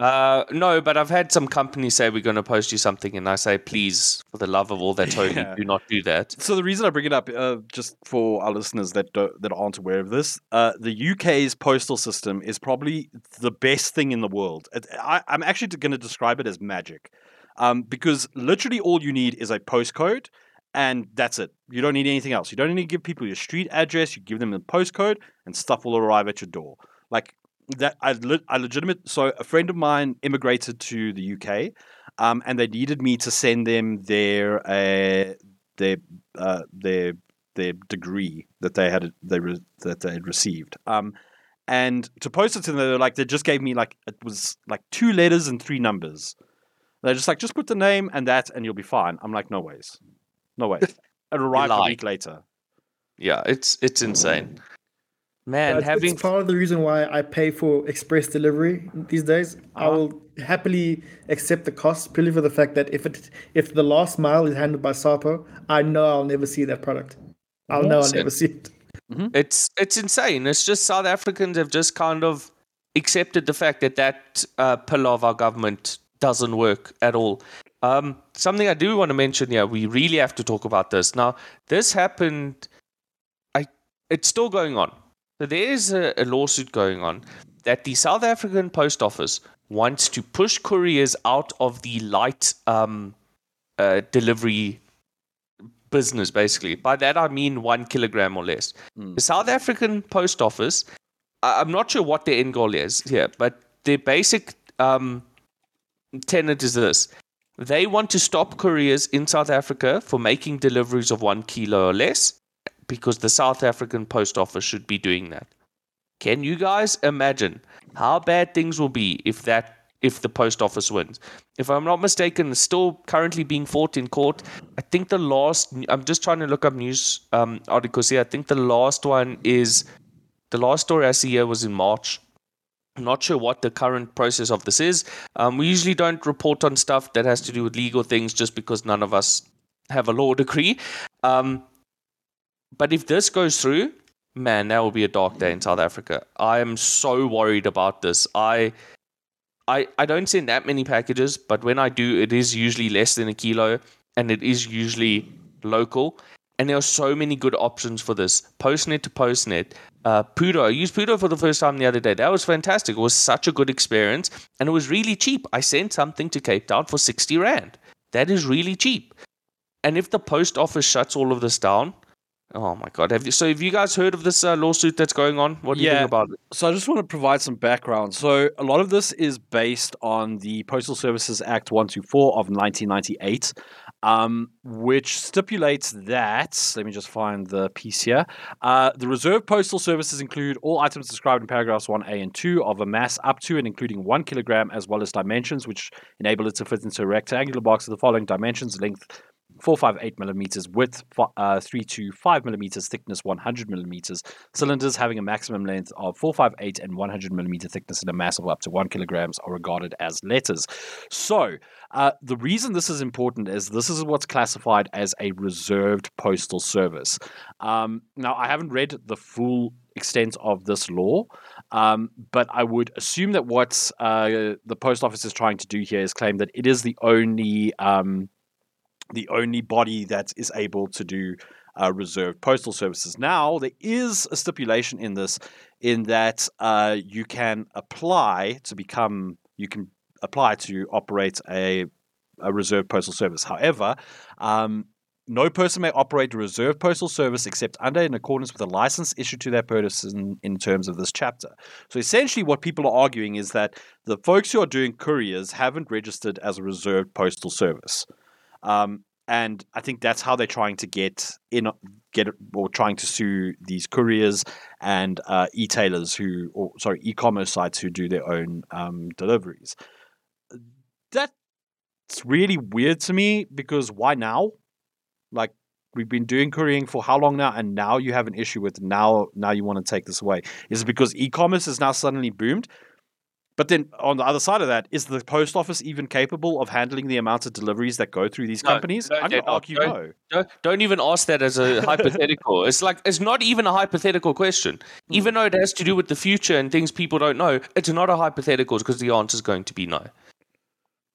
Uh, no, but I've had some companies say we're going to post you something, and I say, please, for the love of all that's holy, Yeah. do not do that. So the reason I bring it up, uh, just for our listeners that don't, that aren't aware of this, uh, the UK's postal system is probably the best thing in the world. It, I, I'm actually going to describe it as magic, um, because literally all you need is a postcode, and that's it. You don't need anything else. You don't need to give people your street address. You give them the postcode, and stuff will arrive at your door. Like that, I, le- I legitimate. So a friend of mine immigrated to the UK, um, and they needed me to send them their uh, their uh, their their degree that they had they re- that they had received. Um, and to post it to them, they were like they just gave me like it was like two letters and three numbers. They're just like just put the name and that, and you'll be fine. I'm like, no ways, no way. It arrived a week later. Yeah, it's it's insane. Man, It's- having it's part of the reason why I pay for express delivery these days. I Uh-huh. will happily accept the cost purely for the fact that if it if the last mile is handled by Sapo, I know I'll never see that product. I'll know I'll Awesome. never see it. It's it's insane. It's just South Africans have just kind of accepted the fact that that uh, pillar of our government doesn't work at all. Um, something I do want to mention here, we really have to talk about this. Now, this happened. I it's still going on. So there is a, a lawsuit going on that the South African Post Office wants to push couriers out of the light um, uh, delivery business, basically. By that I mean one kilogram or less. The South African Post Office, I- I'm not sure what their end goal is here, but their basic um, tenet is this. They want to stop couriers in South Africa for making deliveries of one kilo or less because the South African Post Office should be doing that. Can you guys imagine how bad things will be if that if the post office wins? If I'm not mistaken, it's still currently being fought in court. I think the last I'm just trying to look up news um, articles here. I think the last one is the last story I see here was in March. I'm not sure what the current process of this is. Um, we usually don't report on stuff that has to do with legal things just because none of us have a law degree. Um, but if this goes through, man, that will be a dark day in South Africa. I am so worried about this. I, I, I don't send that many packages, but when I do, it is usually less than a kilo, and it is usually local. And there are so many good options for this. Postnet to Postnet. Uh, Pudo. I used Pudo for the first time the other day. That was fantastic. It was such a good experience, and it was really cheap. I sent something to Cape Town for sixty rand. That is really cheap. And if the post office shuts all of this down, Oh my god! Have you, so have you guys heard of this uh, lawsuit that's going on? What do you think about it? So I just want to provide some background. So a lot of this is based on the Postal Services Act 124 of 1998, um, which stipulates that, let me just find the piece here, uh, the reserved postal services include all items described in paragraphs 1A and 2 of a mass up to and including 1 kilogram as well as dimensions which enable it to fit into a rectangular box of the following dimensions, length 458 millimeters, width uh, 3 to 5 millimeters, thickness 100 millimeters, cylinders having a maximum length of 458 and 100 millimeter thickness and a mass of up to 1 kilograms are regarded as letters. So, uh, the reason this is important is this is what's classified as a reserved postal service. Um, now, I haven't read the full extent of this law, um, but I would assume that what uh, the post office is trying to do here is claim that it is the only um, the only body that is able to do uh, reserved postal services. Now, there is a stipulation in this, in that uh, you can apply to become, you can apply to operate a, a reserved postal service. However, um, no person may operate a reserved postal service except under in accordance with a license issued to that person in terms of this chapter. So essentially, what people are arguing is that the folks who are doing couriers haven't registered as a reserved postal service. Um, and I think that's how they're trying to get in, get or trying to sue these couriers and uh, e-tailers who, or sorry, e-commerce sites who do their own um, deliveries. That's really weird to me because why now? Like we've been doing couriering for how long now, and now you have an issue with now. Now you want to take this away? Is it because e-commerce has now suddenly boomed? But then on the other side of that, is the post office even capable of handling the amount of deliveries that go through these No, companies? I'm going to argue Don't- no. Don't, don't even ask that as a hypothetical. it's like it's not even a hypothetical question. Hmm. Even though it has to do with the future and things people don't know, it's not a hypothetical because the answer is going to be no.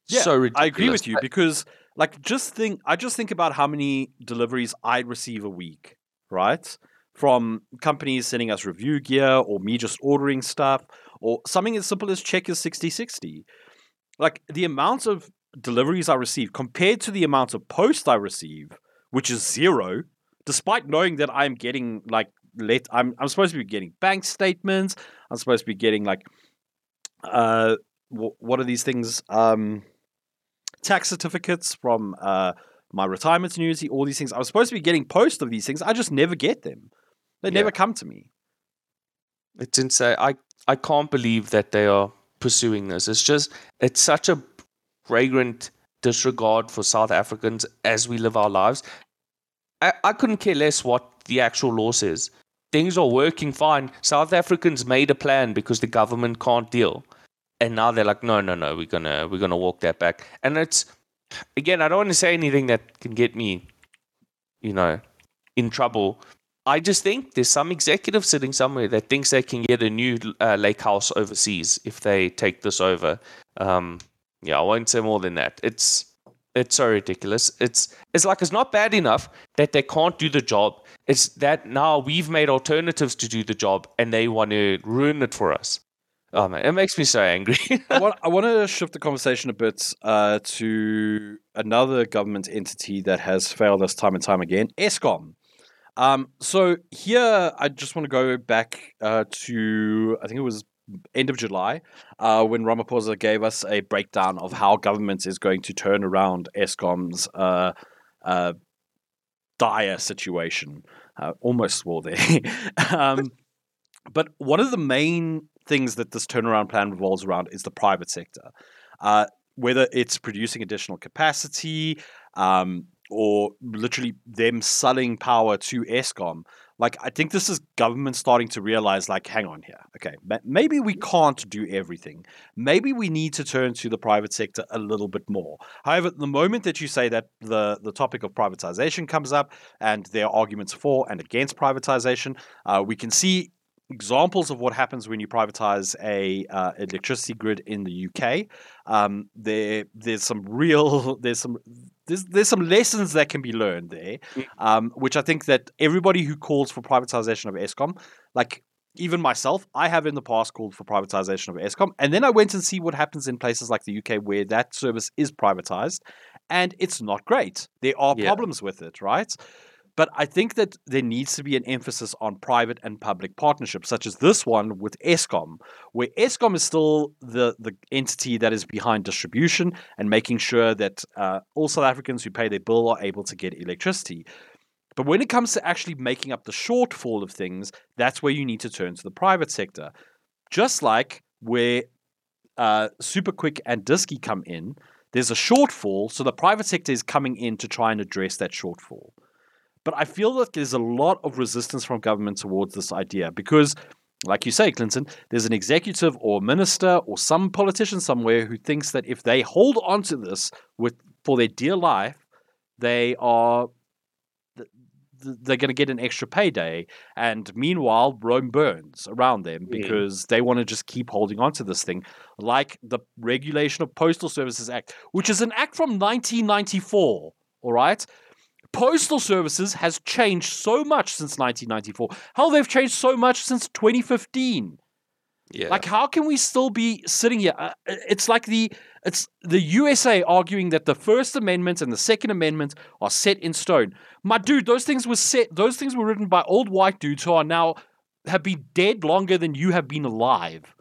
Yeah, so ridiculous. I agree with you because, like, just think. I just think about how many deliveries I receive a week, right? From companies sending us review gear, or me just ordering stuff, or something as simple as check is sixty sixty. Like the amount of deliveries I receive compared to the amount of post I receive, which is zero, despite knowing that I'm getting like let I'm I'm supposed to be getting bank statements. I'm supposed to be getting like uh wh- what are these things um tax certificates from uh my retirement annuity all these things i was supposed to be getting post of these things i just never get them they Yeah. never come to me It's insane. I I can't believe that they are pursuing this. It's just it's such a fragrant disregard for South Africans as we live our lives. I, I couldn't care less what the actual law says. Things are working fine. South Africans made a plan because the government can't deal. And now they're like, no, no, no, we're gonna we're gonna walk that back. And it's again, I don't want to say anything that can get me, you know, in trouble. I just think there's some executive sitting somewhere that thinks they can get a new uh, lake house overseas if they take this over. Um, yeah, I won't say more than that. It's it's so ridiculous. It's it's like it's not bad enough that they can't do the job. It's that now we've made alternatives to do the job and they want to ruin it for us. Oh man, it makes me so angry. I, want, I want to shift the conversation a bit uh, to another government entity that has failed us time and time again, Eskom. Um, so here, I just want to go back uh, to I think it was end of July uh, when Ramaphosa gave us a breakdown of how government is going to turn around Eskom's uh, uh, dire situation. Uh, almost swore there. um, but one of the main things that this turnaround plan revolves around is the private sector. Uh, whether it's producing additional capacity um, or literally them selling power to Eskom, like I think this is government starting to realize like hang on here okay maybe we can't do everything. Maybe we need to turn to the private sector a little bit more. However the moment that you say that the the topic of privatization comes up and there are arguments for and against privatization uh, we can see examples of what happens when you privatize a uh, electricity grid in the UK. Um, there, there's some real, there's some, there's, there's some lessons that can be learned there, mm. um, which I think that everybody who calls for privatization of Eskom, like even myself, I have in the past called for privatization of Eskom, and then I went and see what happens in places like the UK where that service is privatized, and it's not great. There are yeah. problems with it, right? But I think that there needs to be an emphasis on private and public partnerships, such as this one with Eskom, where Eskom is still the, the entity that is behind distribution and making sure that uh, all South Africans who pay their bill are able to get electricity. But when it comes to actually making up the shortfall of things, that's where you need to turn to the private sector. Just like where uh, Supa Quick and Disky come in, there's a shortfall, so the private sector is coming in to try and address that shortfall. But I feel that there's a lot of resistance from government towards this idea because, like you say, Clinton, there's an executive or minister or some politician somewhere who thinks that if they hold on to this with for their dear life, they are they're going to get an extra payday. And meanwhile, Rome burns around them hmm. because they want to just keep holding on to this thing, like the Regulation of Postal Services Act, which is an act from 1994. All right postal services has changed so much since 1994. How they've changed so much since 2015. Yeah. Like, how can we still be sitting here? Uh, it's like the it's the USA arguing that the First Amendment and the Second Amendment are set in stone. My dude, those things were set. Those things were written by old white dudes who are now have been dead longer than you have been alive.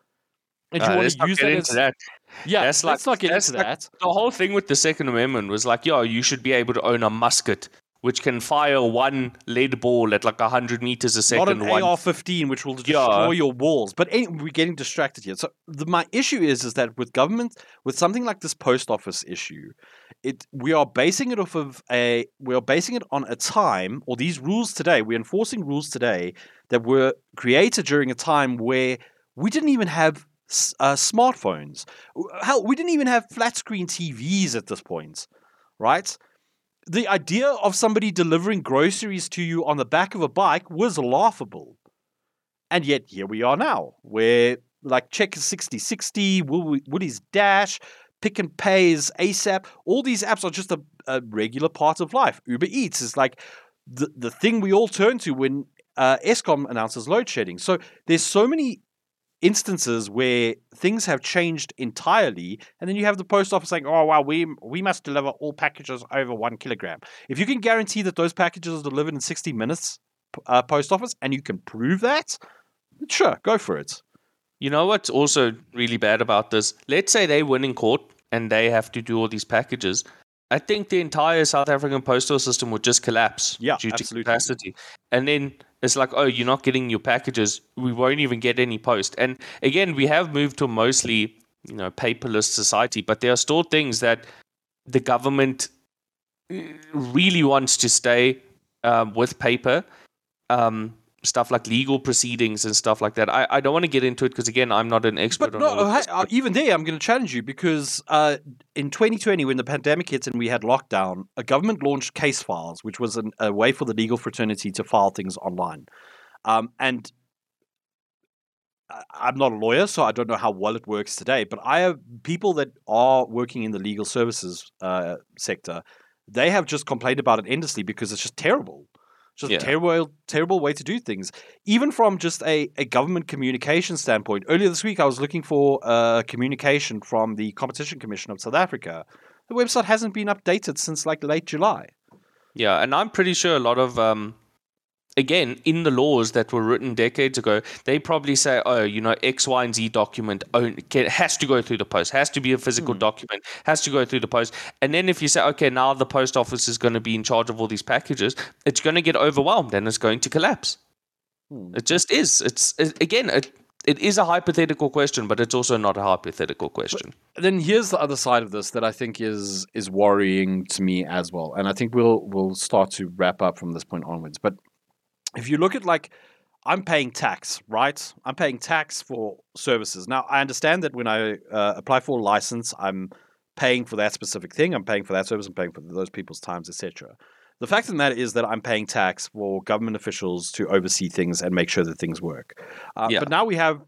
And you uh, want to use that, as, that. Yeah, that's let's like, not get into like, that. The whole thing with the Second Amendment was like, yo, you should be able to own a musket which can fire one lead ball at like 100 meters a second. Not an AR-15, which will destroy yeah. your walls. But any, we're getting distracted here. So the, my issue is, is that with government, with something like this post office issue, it we are basing it off of a we are basing it on a time or these rules today. We're enforcing rules today that were created during a time where we didn't even have uh, smartphones. Hell, we didn't even have flat screen TVs at this point, right? The idea of somebody delivering groceries to you on the back of a bike was laughable. And yet, here we are now, where like Checkers 6060, Woolies Dash, Pick n Pay's ASAP, all these apps are just a, a regular part of life. Uber Eats is like the, the thing we all turn to when uh, Eskom announces load shedding. So there's so many instances where things have changed entirely, and then you have the post office saying, "Oh, wow, we we must deliver all packages over one kilogram." If you can guarantee that those packages are delivered in sixty minutes, uh, post office, and you can prove that, sure, go for it. You know what's also really bad about this? Let's say they win in court and they have to do all these packages. I think the entire South African postal system would just collapse Yeah, due absolutely. to capacity. And then it's like, oh, you're not getting your packages. We won't even get any post. And again, we have moved to mostly, you know, paperless society, but there are still things that the government uh, really wants to stay um, with paper. Um, stuff like legal proceedings and stuff like that. I, I don't want to get into it because again, I'm not an expert But on no, all of hey, this, uh, even there, I'm going to challenge you because uh, in 2020, when the pandemic hit and we had lockdown, a government launched case files, which was an, a way for the legal fraternity to file things online. Um, and I- I'm not a lawyer, so I don't know how well it works today. But I have people that are working in the legal services uh, sector. They have just complained about it endlessly because it's just terrible. Just Yeah. a terrible, terrible way to do things. Even from just a, a government communication standpoint. Earlier this week, I was looking for uh, communication from the Competition Commission of South Africa. The website hasn't been updated since like late July. Yeah, and I'm pretty sure a lot of um again in the laws that were written decades ago, they probably say, oh, you know, X, Y, and Z document has to go through the post, has to be a physical document, has to go through the post. And then if you say, okay, now the post office is going to be in charge of all these packages, it's going to get overwhelmed and it's going to collapse. Hmm. It just is. It's it, again, it, it is a hypothetical question, but it's also not a hypothetical question. then here's the other side of this that I think is is worrying to me as well, and I think we'll we'll start to wrap up from this point onwards. But if you look at like, I'm paying tax, right? I'm paying tax for services. Now I understand that when I uh, apply for a license, I'm paying for that specific thing. I'm paying for that service. I'm paying for those people's times, etc. The fact of the matter is that I'm paying tax for government officials to oversee things and make sure that things work. Uh, Yeah. But now we have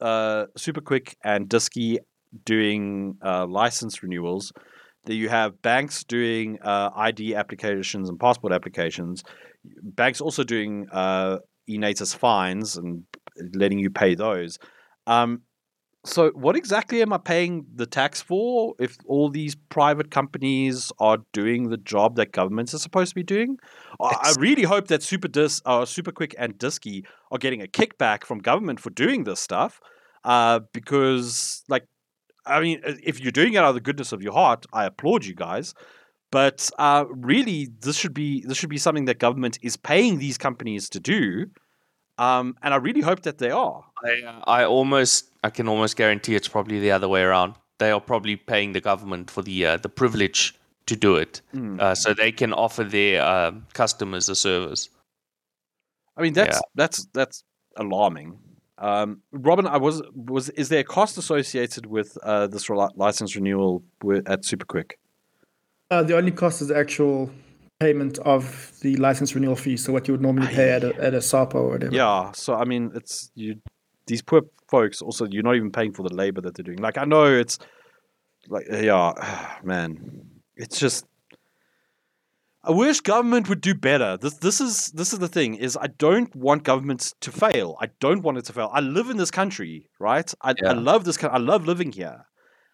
uh, Supa Quick and Disky doing uh, license renewals. That you have banks doing uh, ID applications and passport applications. Banks also doing uh, eNaTIS fines and letting you pay those. Um, so, what exactly am I paying the tax for if all these private companies are doing the job that governments are supposed to be doing? I I really hope that SuperDis, uh, Supa Quick and Disky are getting a kickback from government for doing this stuff, uh, because, like, I mean, if you're doing it out of the goodness of your heart, I applaud you guys. But uh, really, this should be this should be something that government is paying these companies to do, um, and I really hope that they are. I, uh, I almost, I can almost guarantee it's probably the other way around. They are probably paying the government for the uh, the privilege to do it, Mm. uh, so they can offer their uh, customers a service. I mean, that's Yeah. that's that's alarming. Um, Robin, I was was is there a cost associated with uh, this license renewal at Supa Quick? Uh, the only cost is the actual payment of the license renewal fee. So what you would normally pay at a, at a SAPA or whatever. Yeah, so I mean, it's you. These poor folks. Also, you're not even paying for the labor that they're doing. Like I know it's like yeah, man, it's just. I wish government would do better. This this is this is the thing is I don't want government to fail. I don't want it to fail. I live in this country, right? I, Yeah. I love this. I love living here,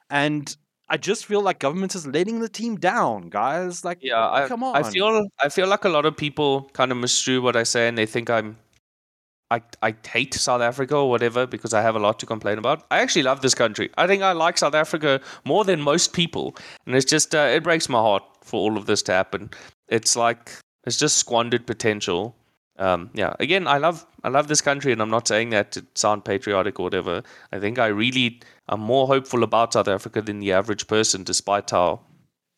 and I just feel like government is letting the team down, guys. Like, Yeah, I, come on. I feel, I feel like a lot of people kind of misconstrue what I say, and they think I'm, I, I hate South Africa or whatever because I have a lot to complain about. I actually love this country. I think I like South Africa more than most people, and it's just, uh, it breaks my heart for all of this to happen. It's like it's just squandered potential. Um, yeah, again, I love I love this country, and I'm not saying that to sound patriotic or whatever. I think I really am more hopeful about South Africa than the average person, despite how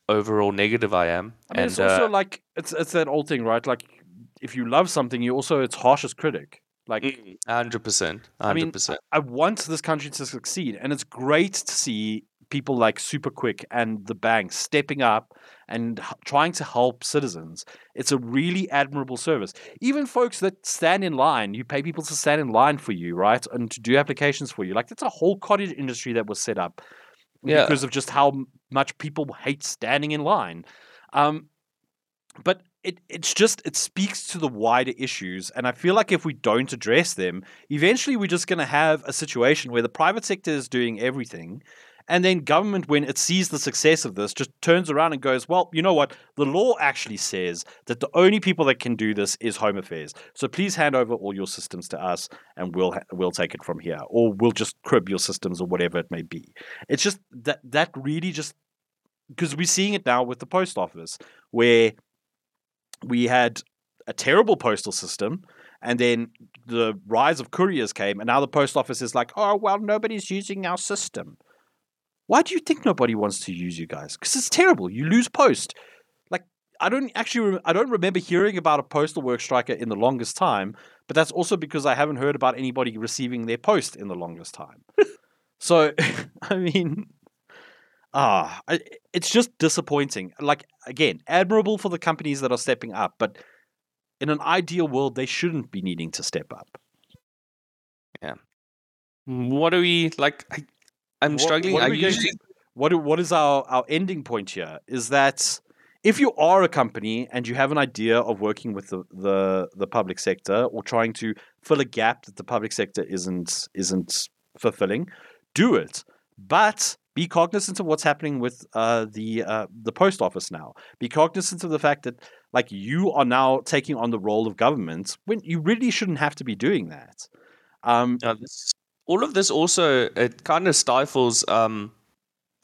overall negative I am. I mean, and it's also uh, like it's it's that old thing, right? Like, if you love something, you also its harshest critic. Like, mm, hundred percent, I mean, hundred percent. I want this country to succeed, and it's great to see people like Supa Quick and the banks stepping up and h- trying to help citizens. It's a really admirable service. Even folks that stand in line, you pay people to stand in line for you, right, and to do applications for you. Like that's a whole cottage industry that was set up Yeah. because of just how much people hate standing in line. Um, but it it's just it speaks to the wider issues and i feel like if we don't address them eventually we're just going to have a situation where the private sector is doing everything and then government when it sees the success of this just turns around and goes well you know what? The law actually says that the only people that can do this is home affairs. So please hand over all your systems to us and we'll ha- we'll take it from here. Or we'll just crib your systems or whatever it may be. It's just that that really just because we're seeing it now with the post office, where we had a terrible postal system, and then the rise of couriers came, and now the post office is like, oh well, nobody's using our system. Why do you think nobody wants to use you guys? Because it's terrible. You lose post. Like I don't actually, I don't remember hearing about a postal work striker in the longest time. But that's also because I haven't heard about anybody receiving their post in the longest time. so, I mean, ah, it's just disappointing. Like again, admirable for the companies that are stepping up, but in an ideal world, they shouldn't be needing to step up. Yeah. What do we like? I, I'm struggling. What, what I usually. What what is our our ending point here? Is that if you are a company and you have an idea of working with the, the, the public sector or trying to fill a gap that the public sector isn't isn't fulfilling, do it. But be cognizant of what's happening with uh, the uh, the post office now. Be cognizant of the fact that like you are now taking on the role of government when you really shouldn't have to be doing that. Um, this, all of this also it kind of stifles um,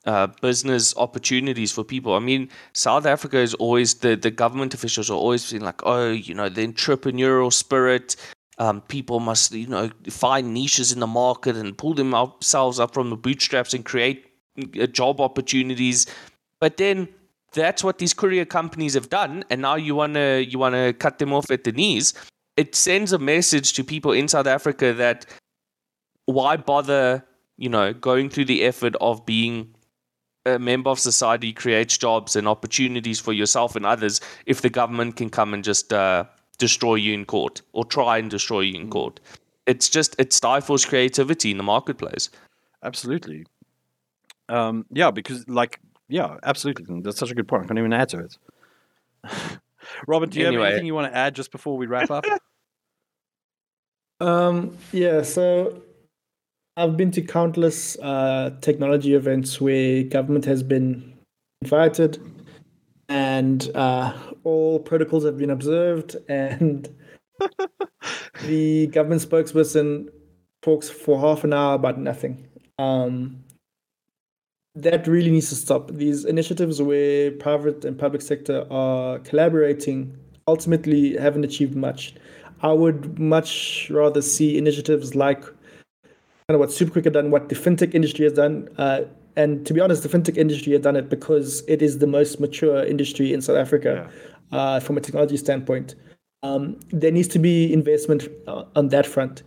uh, business opportunities for people. I mean, South Africa is always the the government officials are always being like, oh, you know, the entrepreneurial spirit. Um, people must, you know, find niches in the market and pull themselves up from the bootstraps and create uh, job opportunities. But then that's what these courier companies have done, and now you wanna you wanna cut them off at the knees. It sends a message to people in South Africa that why bother, you know, going through the effort of being a member of society creates jobs and opportunities for yourself and others if the government can come and just uh, destroy you in court or try and destroy you in hmm. court. It's just it stifles creativity in the marketplace. Absolutely. Um, yeah, because like yeah, absolutely. That's such a good point. I can't even add to it. Robin, do you anyway. have anything you want to add just before we wrap up? um, yeah, so I've been to countless uh, technology events where government has been invited and uh, all protocols have been observed and the government spokesperson talks for half an hour about nothing. Um, that really needs to stop. These initiatives where private and public sector are collaborating ultimately haven't achieved much. I would much rather see initiatives like of what Supa Quick had done, what the fintech industry has done. Uh, and to be honest, the fintech industry has done it because it is the most mature industry in South Africa yeah. uh, from a technology standpoint. Um, there needs to be investment uh, on that front.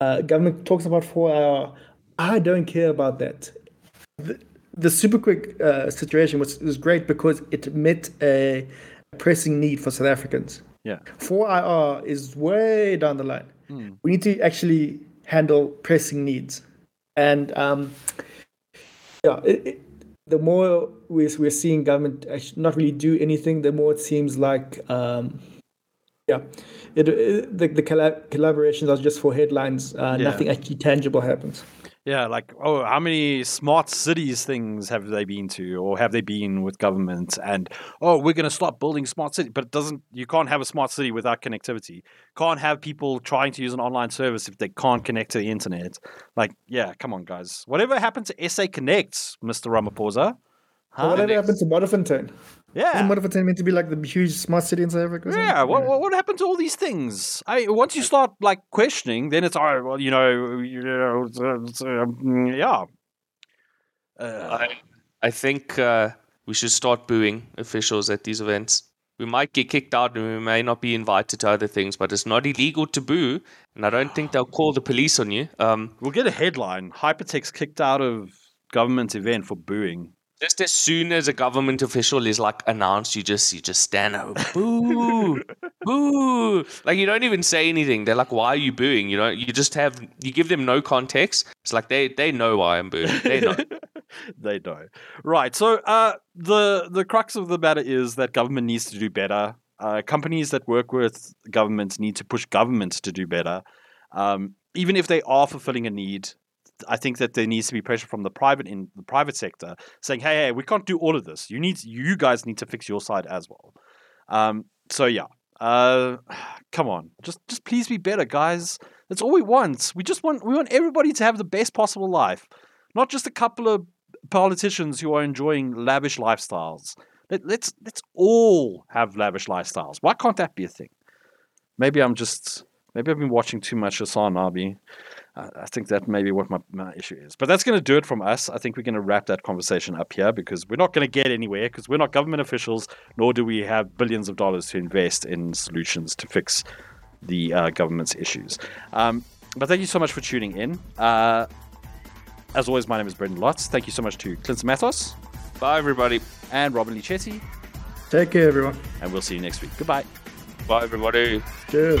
Uh, government talks about 4IR. I don't care about that. The, the Supa Quick uh, situation was, was great because it met a pressing need for South Africans. Yeah. 4IR is way down the line. Mm. We need to actually handle pressing needs. And um, yeah, it, it, the more we're, we're seeing government not really do anything, the more it seems like, um, yeah, it, the, the collaborations are just for headlines. Uh, yeah. Nothing actually tangible happens. Yeah, like oh, how many smart cities things have they been to, or have they been with government? And oh, we're going to start building smart cities, but it doesn't. You can't have a smart city without connectivity. Can't have people trying to use an online service if they can't connect to the internet. Like, yeah, come on, guys. Whatever happened to SA Connect, Mister Ramaphosa? Huh? Whatever happened to Modderfontein? Yeah. Isn't Modderfontein meant to be like the huge smart city in South Africa? Yeah. What, yeah. what happened to all these things? I once you start like questioning, then it's oh well, you know, you know, it's, it's, um, yeah. Uh, I I think uh, we should start booing officials at these events. We might get kicked out and we may not be invited to other things, but it's not illegal to boo, and I don't think they'll call the police on you. Um, we'll get a headline: Hypertext kicked out of government event for booing. Just as soon as a government official is like announced, you just you just stand up, boo, boo. Like you don't even say anything. They're like, "Why are you booing?" You know, you just have you give them no context. It's like they they know why I'm booing. They know. they know. Right. So uh, the the crux of the matter is that government needs to do better. Uh, companies that work with governments need to push governments to do better. Um, even if they are fulfilling a need, I think that there needs to be pressure from the private in the private sector saying, "Hey, hey, we can't do all of this. You need, you guys need to fix your side as well." Um, so yeah, uh, come on, just just please be better, guys. That's all we want. We just want we want everybody to have the best possible life, not just a couple of politicians who are enjoying lavish lifestyles. Let, let's let's all have lavish lifestyles. Why can't that be a thing? Maybe I'm just maybe I've been watching too much Hassan Nabi. I think that may be what my, my issue is. But that's going to do it from us. I think we're going to wrap that conversation up here because we're not going to get anywhere because we're not government officials, nor do we have billions of dollars to invest in solutions to fix the uh, government's issues. Um, but thank you so much for tuning in. Uh, as always, my name is Brendyn Lotz. Thank you so much to Clint Mathos. Bye, everybody. And Robin-Leigh Chetty. Take care, everyone. And we'll see you next week. Goodbye. Bye, everybody. Cheers.